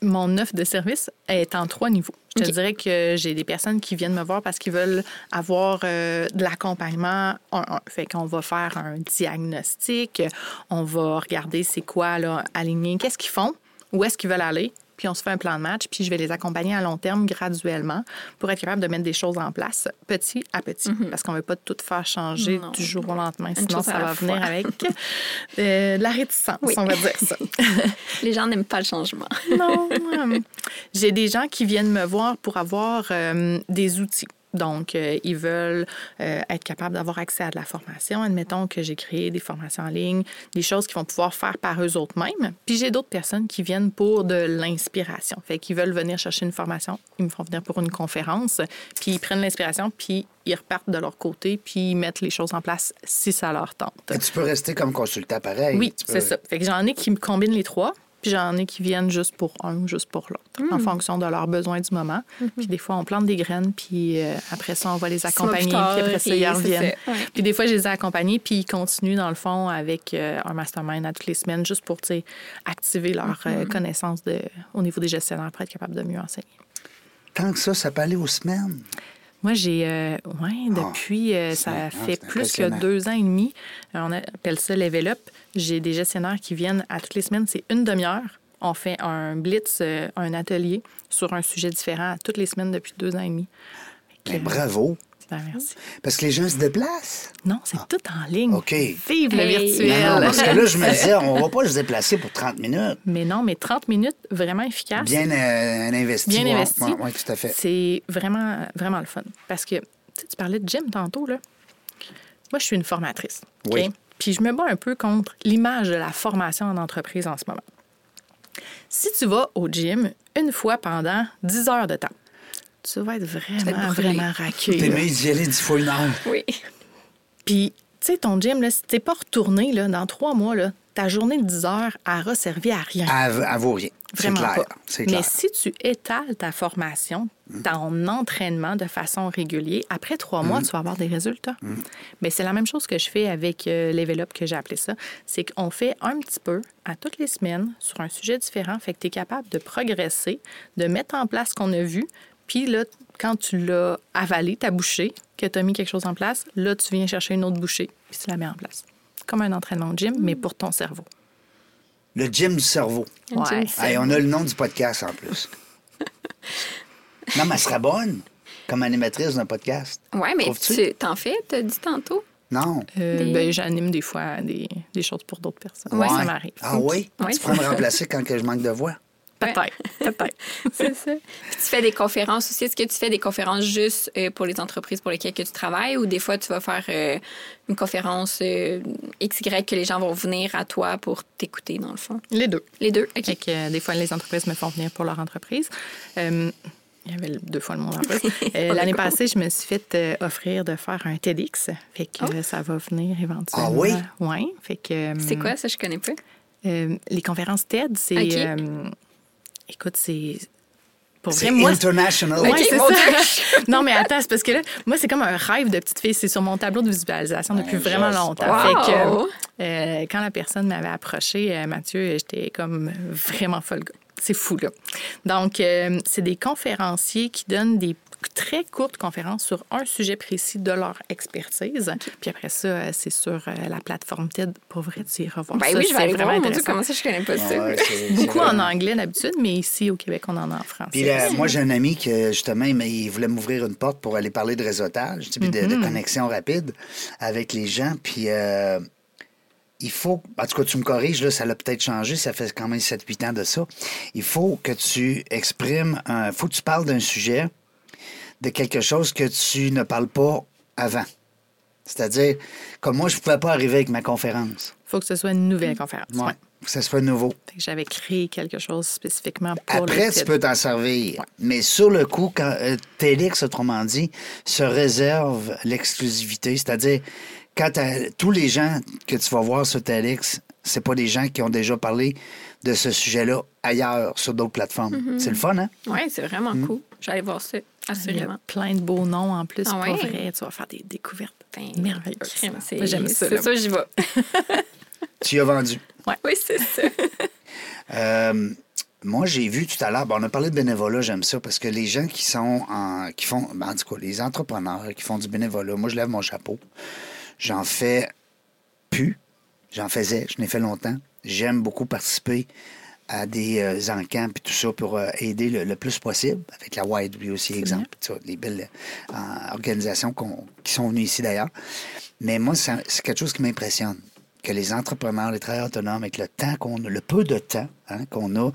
Mon offre de service est en trois niveaux. Je te dirais que j'ai des personnes qui viennent me voir parce qu'ils veulent avoir euh, de l'accompagnement. Fait qu'on va faire un diagnostic, on va regarder c'est quoi, là, aligner, qu'est-ce qu'ils font, où est-ce qu'ils veulent aller, puis on se fait un plan de match, puis je vais les accompagner à long terme graduellement pour être capable de mettre des choses en place petit à petit, parce qu'on ne veut pas tout faire changer Non. du jour au lendemain, Une sinon ça va fois. venir avec euh, de la réticence, Oui. on va dire ça. Les gens n'aiment pas le changement. Non. J'ai des gens qui viennent me voir pour avoir euh, des outils. Donc, euh, ils veulent euh, être capables d'avoir accès à de la formation. Admettons que j'ai créé des formations en ligne, des choses qu'ils vont pouvoir faire par eux autres mêmes. Puis j'ai d'autres personnes qui viennent pour de l'inspiration. Fait qu'ils veulent venir chercher une formation, ils me font venir pour une conférence, puis ils prennent l'inspiration, puis ils repartent de leur côté, puis ils mettent les choses en place si ça leur tente. Tu peux rester comme consultant pareil. Oui, peux- c'est ça. Fait que j'en ai qui me combinent les trois. Puis j'en ai qui viennent juste pour un ou juste pour l'autre, en fonction de leurs besoins du moment. Puis des fois, on plante des graines, puis euh, après ça, on va les accompagner, tard, puis après ça, ils reviennent. ouais. Puis des fois, je les ai accompagnés, puis ils continuent, dans le fond, avec euh, un mastermind à toutes les semaines, juste pour, tu sais, activer leur euh, connaissance de, au niveau des gestionnaires pour être capable de mieux enseigner. Tant que ça, ça peut aller aux semaines? Moi, j'ai, euh, ouais, depuis, euh, ça ah, fait plus que deux ans et demi. On appelle ça Level Up. J'ai des gestionnaires qui viennent à toutes les semaines. C'est une demi-heure. On fait un blitz, euh, un atelier sur un sujet différent à toutes les semaines depuis deux ans et demi. Fait Ben, bravo. Merci. Parce que les gens se déplacent. Non, c'est tout en ligne. OK. Vive le Hey. virtuel. Non, non, parce que là, je me disais, on va pas se déplacer pour 30 minutes. Mais non, mais 30 minutes vraiment efficaces. Bien euh, investi. Bien ouais, investi. ouais, ouais, tout à fait. C'est vraiment, vraiment le fun. Parce que, tu sais, tu parlais de gym tantôt, là. Moi, je suis une formatrice. OK? Oui. Puis je me bats un peu contre l'image de la formation en entreprise en ce moment. Si tu vas au gym une fois pendant 10 heures de temps, tu vas être vraiment, brûlé. vraiment raqué. T'es mieux d'y aller 10 fois une heure. Oui. Puis, tu sais, ton gym, là, si t'es pas retourné là, dans trois mois, là, ta journée de 10 heures, elle aura servi à rien. Elle, elle vaut rien. C'est Vraiment clair. pas. Mais si tu étales ta formation, ton entraînement de façon régulière, après trois mois, tu vas avoir des résultats. Mais c'est la même chose que je fais avec euh, Level Up, que j'ai appelé ça. C'est qu'on fait un petit peu à toutes les semaines sur un sujet différent. Fait que tu es capable de progresser, de mettre en place ce qu'on a vu. Puis là, quand tu l'as avalé, ta bouchée, que tu as mis quelque chose en place, là, tu viens chercher une autre bouchée, puis tu la mets en place. Comme un entraînement de gym, mais pour ton cerveau. Le gym du cerveau. Ouais. gym. Hey, on a le nom du podcast en plus. non, mais elle sera bonne comme animatrice d'un podcast. Ouais, mais Trouves-tu? tu t'en fais, t'as dit tantôt? Non. Euh, Des- ben, j'anime des fois des, des choses pour d'autres personnes. Ouais. Ça m'arrive. Ah oui? Ouais, tu pourrais me remplacer quand que je manque de voix. Peut-être, peut-être. C'est ça. Puis tu fais des conférences aussi. Est-ce que tu fais des conférences juste euh, pour les entreprises pour lesquelles que tu travailles ou des fois tu vas faire euh, une conférence euh, XY que les gens vont venir à toi pour t'écouter dans le fond? Les deux. Les deux? OK. Fait que, euh, des fois, les entreprises me font venir pour leur entreprise. Euh, il y avait deux fois le monde entreprise. Euh, L'année passée, je me suis fait euh, offrir de faire un TEDx. Fait que euh, ça va venir éventuellement. Ah oui? Oui. Fait que. euh, C'est quoi ça? Je connais pas. euh, les conférences TED, c'est. Écoute, c'est. Pour C'est vrai, moi, international. Oui, Ok, c'est mon ça. Dieu. non, mais attends, c'est parce que là, moi, c'est comme un rêve de petite fille. C'est sur mon tableau de visualisation depuis vraiment longtemps. Wow. Fait que, euh, quand la personne m'avait approché, euh, Mathieu, j'étais comme vraiment folle. C'est fou, là. Donc, euh, c'est des conférenciers qui donnent des très courtes conférences sur un sujet précis de leur expertise. Puis après ça, euh, c'est sur euh, la plateforme TED. Pour vrai, tu iras voir Ben ça. oui, je vais aller voir. vraiment Mon Dieu, comment ça, je connais pas ça? Ouais, c'est Beaucoup en anglais d'habitude, mais ici, au Québec, on en a en français. Puis là, moi, j'ai un ami qui, justement, il, voulait m'ouvrir une porte pour aller parler de réseautage, tu sais, puis de, de connexion rapide avec les gens. Puis euh, il faut, en tout cas, tu me corriges, là, ça l'a peut-être changé, ça fait quand même 7-8 ans de ça. Il faut que tu exprimes, il faut que tu parles d'un sujet, de quelque chose que tu ne parles pas avant. C'est-à-dire, comme moi, je ne pouvais pas arriver avec ma conférence. Il faut que ce soit une nouvelle conférence. Ouais. Ouais. Que ça soit nouveau. J'avais créé quelque chose spécifiquement pour Après, le tu peux t'en servir. Mais sur le coup, quand euh, autrement dit, se réserve l'exclusivité. C'est-à-dire, quand tous les gens que tu vas voir sur TEDx, c'est pas des gens qui ont déjà parlé de ce sujet-là ailleurs, sur d'autres plateformes. C'est le fun, hein? Oui, c'est vraiment cool. J'allais voir ça, Il y a assurément. plein de beaux noms en plus. Ah pour ouais? vrai, tu vas faire des découvertes Ben, merveilleuses. J'aime ça. C'est ça, j'y vais. Tu y as vendu. Oui, c'est ça. Euh, moi, j'ai vu tout à l'heure, bon, on a parlé de bénévolat, j'aime ça, parce que les gens qui sont en, qui font, ben, en tout cas, les entrepreneurs qui font du bénévolat, moi, je lève mon chapeau. J'en fais plus. J'en faisais, je n'ai fait longtemps. J'aime beaucoup participer à des euh, encamps et tout ça pour euh, aider le, le plus possible, avec la Wide aussi, exemple, ça, les belles euh, organisations qui sont venues ici d'ailleurs. Mais moi, c'est quelque chose qui m'impressionne que les entrepreneurs, les travailleurs autonomes, avec le temps qu'on le peu de temps hein, qu'on a,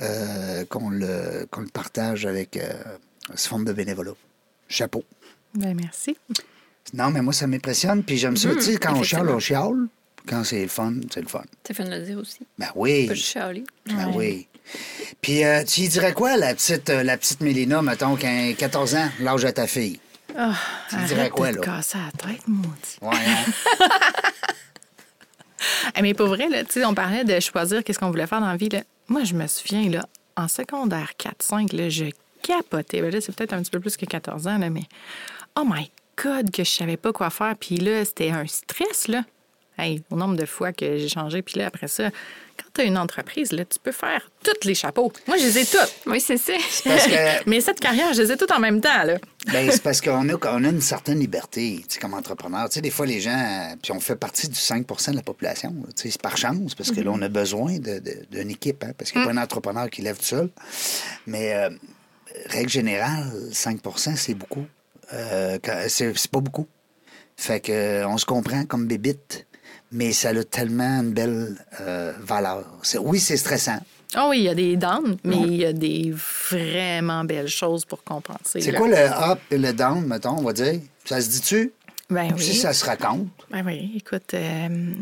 euh, qu'on le, qu'on le partage avec euh, sous forme de bénévolat. Chapeau. Ben, merci. Non, mais moi, ça m'impressionne. Puis j'aime ça. Tu sais, quand on chiale, on chiale. Quand c'est le fun, c'est le fun. Ça fait de le dire aussi. Ben oui. Pas chialer. Ben oui. Puis euh, tu y dirais quoi, la petite, euh, la petite Mélina, mettons, qui a 14 ans, l'âge de ta fille? Ah, Tu dirais quoi, de là? casser la tête, maudit. Ouais, hein? Ah, mais pour vrai, là, tu sais, on parlait de choisir qu'est-ce qu'on voulait faire dans la vie. Là. Moi, je me souviens, là, en secondaire 4-5, là, je capotais. Ben là, c'est peut-être un petit peu plus que 14 ans, là, mais oh my God, que je savais pas quoi faire. Puis là, c'était un stress, là. Hey, au nombre de fois que j'ai changé. Puis là, après ça, quand tu as une entreprise, là, tu peux faire tous les chapeaux. Moi, je les ai toutes. Oui, c'est ça. Parce que Mais cette carrière, je les ai toutes en même temps, là. Ben, c'est parce qu'on a, on a une certaine liberté, tu sais, comme entrepreneur. Tu sais, des fois, les gens, puis on fait partie du 5% de la population. là. Tu sais, c'est par chance, parce que là, on a besoin de- de- d'une équipe, hein, parce qu'il n'y a pas un entrepreneur qui lève tout seul. Mais, euh, règle générale, 5% c'est beaucoup. Euh, c'est c'est pas beaucoup. Fait que, on se comprend comme bébite, mais ça a tellement une belle euh, valeur. Oui, c'est stressant. Oh oui, il y a des downs, mais il y a des vraiment belles choses pour compenser. C'est quoi le up et le down, mettons, on va dire? Ça se dit-tu? Ben oui. Si ça se raconte. Ben oui, écoute, euh,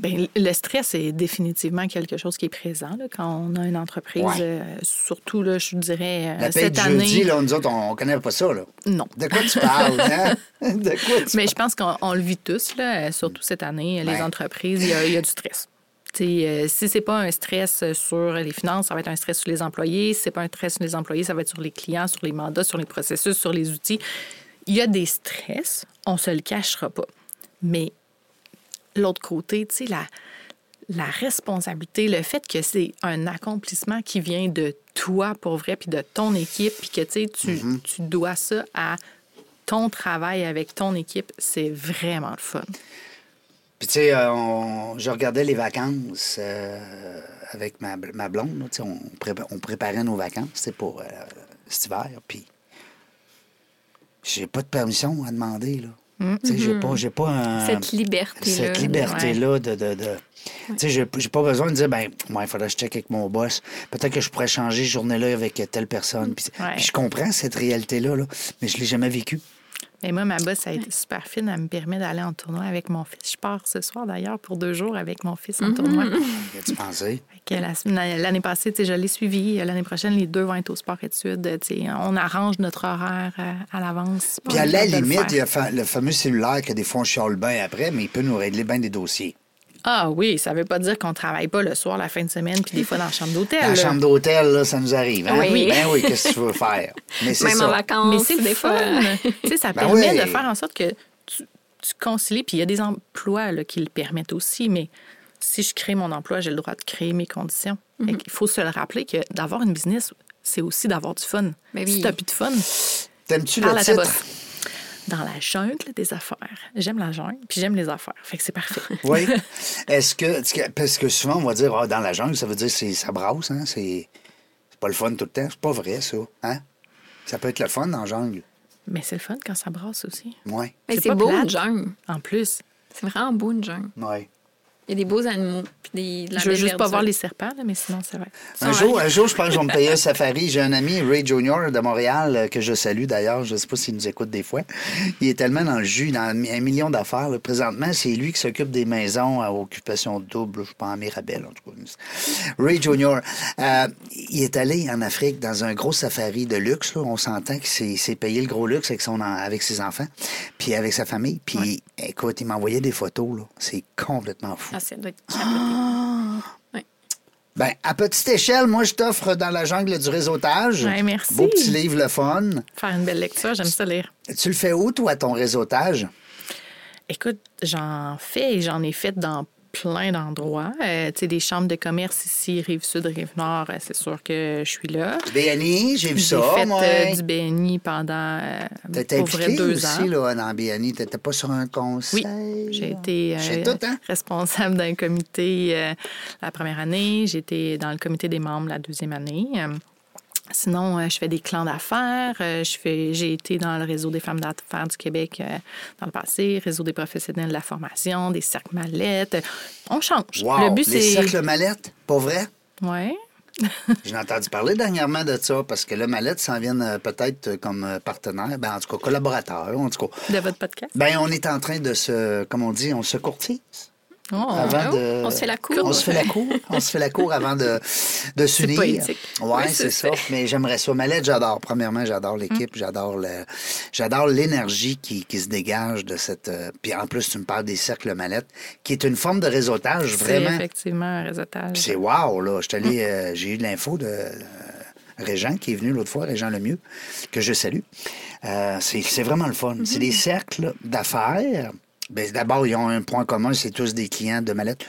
ben, le stress est définitivement quelque chose qui est présent là, quand on a une entreprise. Ouais. euh, surtout, là, je dirais, euh, La paye cette année. jeudi, là, nous autres, on, on connaît pas ça, là. Non. De quoi tu parles, hein? De quoi tu Mais je pense qu'on on le vit tous, là, euh, surtout cette année, les entreprises, il y, a- il y a du stress. Euh, si c'est pas un stress sur les finances, ça va être un stress sur les employés. Si c'est pas un stress sur les employés, ça va être sur les clients, sur les mandats, sur les processus, sur les outils. Il y a des stress, on se le cachera pas. Mais l'autre côté, tu sais, la, la responsabilité, le fait que c'est un accomplissement qui vient de toi pour vrai, puis de ton équipe, puis que tu sais, tu, tu dois ça à ton travail avec ton équipe, c'est vraiment le fun. Puis, tu sais, euh, on- je regardais les vacances euh, avec ma, ma blonde. là, on, prépa- on préparait nos vacances pour euh, cet hiver. Puis, j'ai pas de permission à demander. Là. J'ai pas, j'ai pas un- Cette liberté-là. Cette liberté-là de. de, de- Tu sais, j'ai pas besoin de dire, ben, moi, il faudrait que je check avec mon boss. Peut-être que je pourrais changer cette journée-là avec telle personne. Puis, Ouais. puis je comprends cette réalité-là, là, mais je l'ai jamais vécue. Mais moi, ma boss a été super fine. Elle me permet d'aller en tournoi avec mon fils. Je pars ce soir, d'ailleurs, pour deux jours avec mon fils en tournoi. Qu'as-tu pensé? L'année passée, tu sais, je l'ai suivi. L'année prochaine, les deux vont être au sport-études. Tu sais, On arrange notre horaire euh, à l'avance. Puis à la limite, il y a fa- le fameux cellulaire que des fois on chiale bien après, mais il peut nous régler bien des dossiers. Ah oui, ça veut pas dire qu'on travaille pas le soir, la fin de semaine, puis des fois dans la chambre d'hôtel. Dans la chambre d'hôtel, là, ça nous arrive. Hein? Oui. Ben oui, qu'est-ce que tu veux faire? Mais Même ça. en vacances, Mais c'est des fois. ça Ben permet oui. de faire en sorte que tu, tu concilies. Puis il y a des emplois là, qui le permettent aussi, mais si je crée mon emploi, j'ai le droit de créer mes conditions. Mhm. Il faut se le rappeler que d'avoir une business, c'est aussi d'avoir du fun. Ben Si oui. t'as plus de fun, T'aimes-tu le parle à ta titre? Dans la jungle des affaires. J'aime la jungle, puis j'aime les affaires. Fait que c'est parfait. Oui. Est-ce que. Parce que souvent, on va dire, ah, dans la jungle, ça veut dire que ça brasse, hein? C'est c'est pas le fun tout le temps. C'est pas vrai, ça. Hein? Ça peut être le fun dans la jungle. mais c'est le fun quand ça brasse aussi. Oui. Mais C'est beau, plate. une jungle. En plus, C'est vraiment beau, une jungle. Oui. Il y a des beaux animaux. Puis des, de la je veux juste pas voir les serpents, là, mais sinon, c'est vrai. Un jour, un jour, je pense que je vais me payer un safari. J'ai un ami, Ray Junior de Montréal, euh, que je salue d'ailleurs. Je ne sais pas s'il nous écoute des fois. Il est tellement dans le jus, dans un million d'affaires. Présentement, c'est lui qui s'occupe des maisons à occupation double. Je ne sais pas en Mirabel, en tout cas. Ray Junior, euh, il est allé en Afrique dans un gros safari de luxe. là. On s'entend qu'il s'est payé le gros luxe avec, son, en- avec ses enfants, puis avec sa famille. Puis, écoute, il m'envoyait des photos. là. C'est complètement fou. Ah, ça doit être capoté. Ben, à petite échelle, moi, je t'offre dans la jungle du réseautage. Ouais, merci. Beau petit livre, le fun. Faire une belle lecture, j'aime ça lire. Tu le fais où, toi, ton réseautage? Écoute, j'en fais et j'en ai fait dans plein d'endroits. Euh, tu sais, des chambres de commerce ici, Rive-Sud, Rive-Nord, euh, c'est sûr que je suis là. BNI, j'ai vu ça, fait moi. euh, du BNI pendant euh, T'étais pour vrai impliqué deux aussi, ans. là, dans BNI. T'étais pas sur un conseil? Oui, j'ai été euh, J'ai tout, hein? responsable d'un comité euh, la première année. Été dans le comité des membres la deuxième année. Sinon, euh, je fais des clans d'affaires. Euh, je fais, j'ai été dans le réseau des femmes d'affaires du Québec euh, dans le passé, réseau des professionnels de la formation, des cercles mallettes. On change. Wow, le but, les c'est. cercles mallettes, pas vrai? Ouais. J'ai entendu parler dernièrement de ça, parce que le mallette s'en vient peut-être comme partenaire, ben, en tout cas collaborateur, en tout cas. De votre podcast? Ben, on est en train de se, comme on dit, on se courtise. Oh, avant oh, de... on se fait la cour. On se fait la cour. on se fait la cour avant de, de s'unir. Ouais, Oui, c'est ça. Mais j'aimerais ça. Mallette, j'adore. Premièrement, j'adore l'équipe. Mm. J'adore le, j'adore l'énergie qui, qui se dégage de cette. euh, Puis en plus, tu me parles des cercles Mallette, qui est une forme de réseautage C'est vraiment. effectivement un réseautage. C'est wow, là. Je allé, euh, j'ai eu de l'info de euh, Régent qui est venu l'autre fois, Régent Lemieux, que je salue. Euh, c'est, c'est vraiment le fun. C'est des cercles d'affaires. Ben, d'abord, ils ont un point commun, c'est tous des clients de Mallette.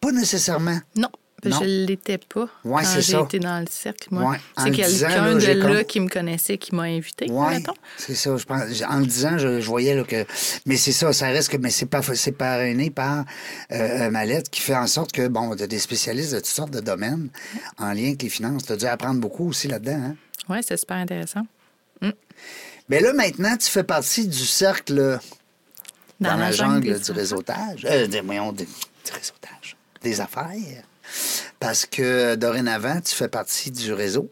Pas nécessairement. Non, Non. je ne l'étais pas Ouais, quand j'ai été dans le cercle. Moi. Ouais, C'est quelqu'un de là comme- qui me connaissait qui m'a invité, Oui, c'est ça. Je pense, en le disant, je, je voyais là, que. Mais c'est ça, ça reste que. Mais c'est pas parrainé par euh, Mallette qui fait en sorte que, bon, tu as des spécialistes de toutes sortes de domaines en lien avec les finances. Tu as dû apprendre beaucoup aussi là-dedans. Hein? Oui, c'est super intéressant. Mais là, maintenant, tu fais partie du cercle dans, Dans la, la jungle, du affaires. réseautage. Euh, des- voyons, des- du réseautage. Des affaires. Parce que dorénavant, tu fais partie du réseau.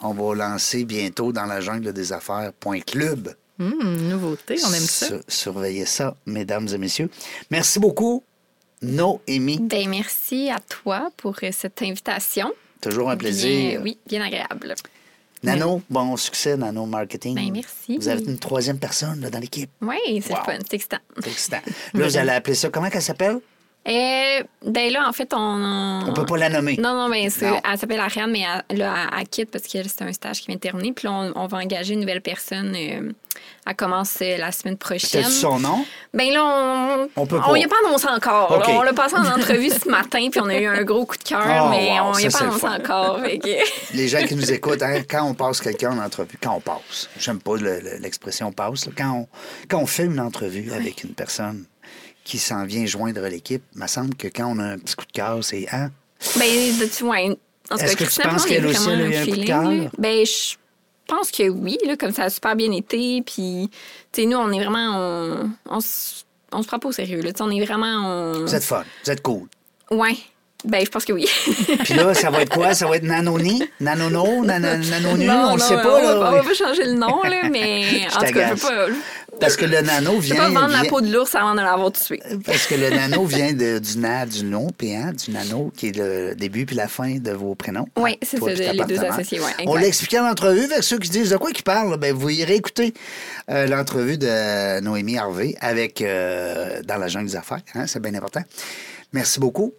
On va lancer bientôt dans la jungle des affaires Point Club. Hum, nouveauté, on aime ça. Sur- surveillez ça, mesdames et messieurs. Merci beaucoup, Noémie. Ben, merci à toi pour euh, cette invitation. Toujours un Bien, plaisir. oui, bien agréable. Nano, bon succès, Nano Marketing. Ben, merci. Vous avez une troisième personne là, dans l'équipe. Oui, c'est Wow. fun, c'est excitant. C'est excitant. Là, vous allez appeler ça, comment qu'elle s'appelle? Et ben là, en fait, on. On peut pas la nommer. Non, non, mais c'est- Non. elle s'appelle Ariane, mais elle, là, elle, elle quitte parce que c'est un stage qui vient de terminer. Puis là, on, on va engager une nouvelle personne. euh, elle commence euh, la semaine prochaine. Peut-être son nom? Ben là, on On peut on pas. y a pas annoncé encore. On l'a passé en entrevue ce matin, puis on a eu un gros coup de cœur, Oh, mais wow, on y a pas c'est annoncé encore. que- Les gens qui nous écoutent, hein, quand on passe quelqu'un en entrevue, quand on passe, j'aime pas le- le- l'expression passe, là, quand, on, quand on fait une entrevue avec une personne qui s'en vient joindre l'équipe, il me semble que quand on a un petit coup de cœur, c'est hein? Ben, tu vois, en tout Est-ce cas, que tu penses qu'elle a aussi, a eu un coup de cœur? Ben, je pense que oui, là, comme ça a super bien été. Puis, tu sais, nous, on est vraiment. On, on, se- on se prend pas au sérieux, là. Tu sais, on est vraiment. on- Vous êtes fun, vous êtes cool. Ouais. Ben, je pense que oui. Puis là, ça va être quoi? Ça va être Nanoni? Nanono? Nanonu? Non, on le sait on pas, va, on va pas changer le nom, là, mais en tout cas, je t'agace. peux pas. Parce que le nano Je peux vient... pas vendre la vient- peau de l'ours avant de l'avoir tué. Parce que le nano vient de- du na, du nom, hein, du nano, qui est le début puis la fin de vos prénoms. Oui, Hein, c'est ça, les deux associés, ouais, On expliqué en entrevue, avec ceux qui disent de quoi qu'ils parlent, ben, vous irez écouter euh, l'entrevue de Noémie Harvey avec euh, Dans la jungle des affaires. hein, c'est bien important. Merci beaucoup.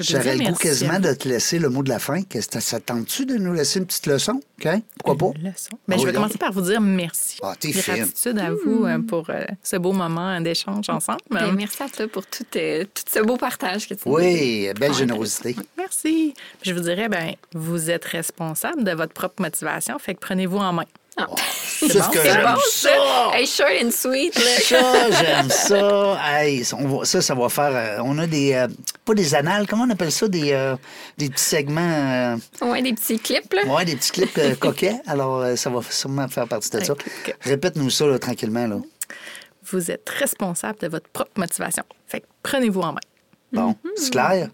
J'aurais le goût quasiment de te laisser le mot de la fin. Qu'est-ce que ça te tente-tu de nous laisser une petite leçon? OK? Pourquoi pas? Une leçon. Ben, Ah je oui, vais là. commencer par vous dire merci. Ah, t'es fine. Gratitude à vous euh, pour euh, ce beau moment d'échange ensemble. Ben, merci à toi pour tout, euh, tout ce beau partage que tu nous Oui, belle générosité. Merci. Je vous dirais, ben, vous êtes responsable de votre propre motivation, fait que prenez-vous en main. Ah. C'est bon, ce que j'aime bon, ça. ça! Hey, short and sweet, là. Ça, j'aime ça. Hey, on va- ça, ça va faire. euh, on a des. euh, pas des annales, comment on appelle ça? Des, euh, des petits segments. Ouais, des petits clips, là. ouais, des petits clips euh, coquets. Alors, euh, ça va sûrement faire partie de ça. Répète-nous ça, là, tranquillement. Là. Vous êtes responsable de votre propre motivation. Fait que prenez-vous en main. Bon, c'est clair?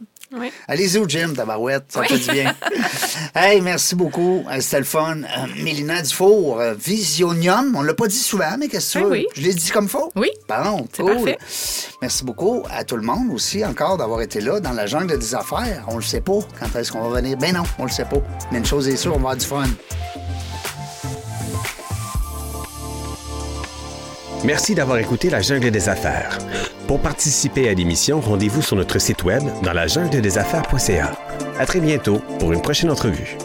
Allez-y au gym, tabarouette, ça fait du bien. hey, merci beaucoup, euh, c'était le fun. Euh, Mélina Dufour, euh, Visionium, on l'a pas dit souvent, mais qu'est-ce que tu Oui, veux? oui. Je l'ai dit comme faux? Oui. Bon, C'est cool. parfait. Merci beaucoup à tout le monde aussi encore d'avoir été là dans la jungle des affaires. On le sait pas quand est-ce qu'on va venir. Ben non, on le sait pas. Mais une chose est sûre, on va avoir du fun. Merci d'avoir écouté La Jungle des Affaires. Pour participer à l'émission, rendez-vous sur notre site web dans la jungle des affaires.ca. À très bientôt pour une prochaine entrevue.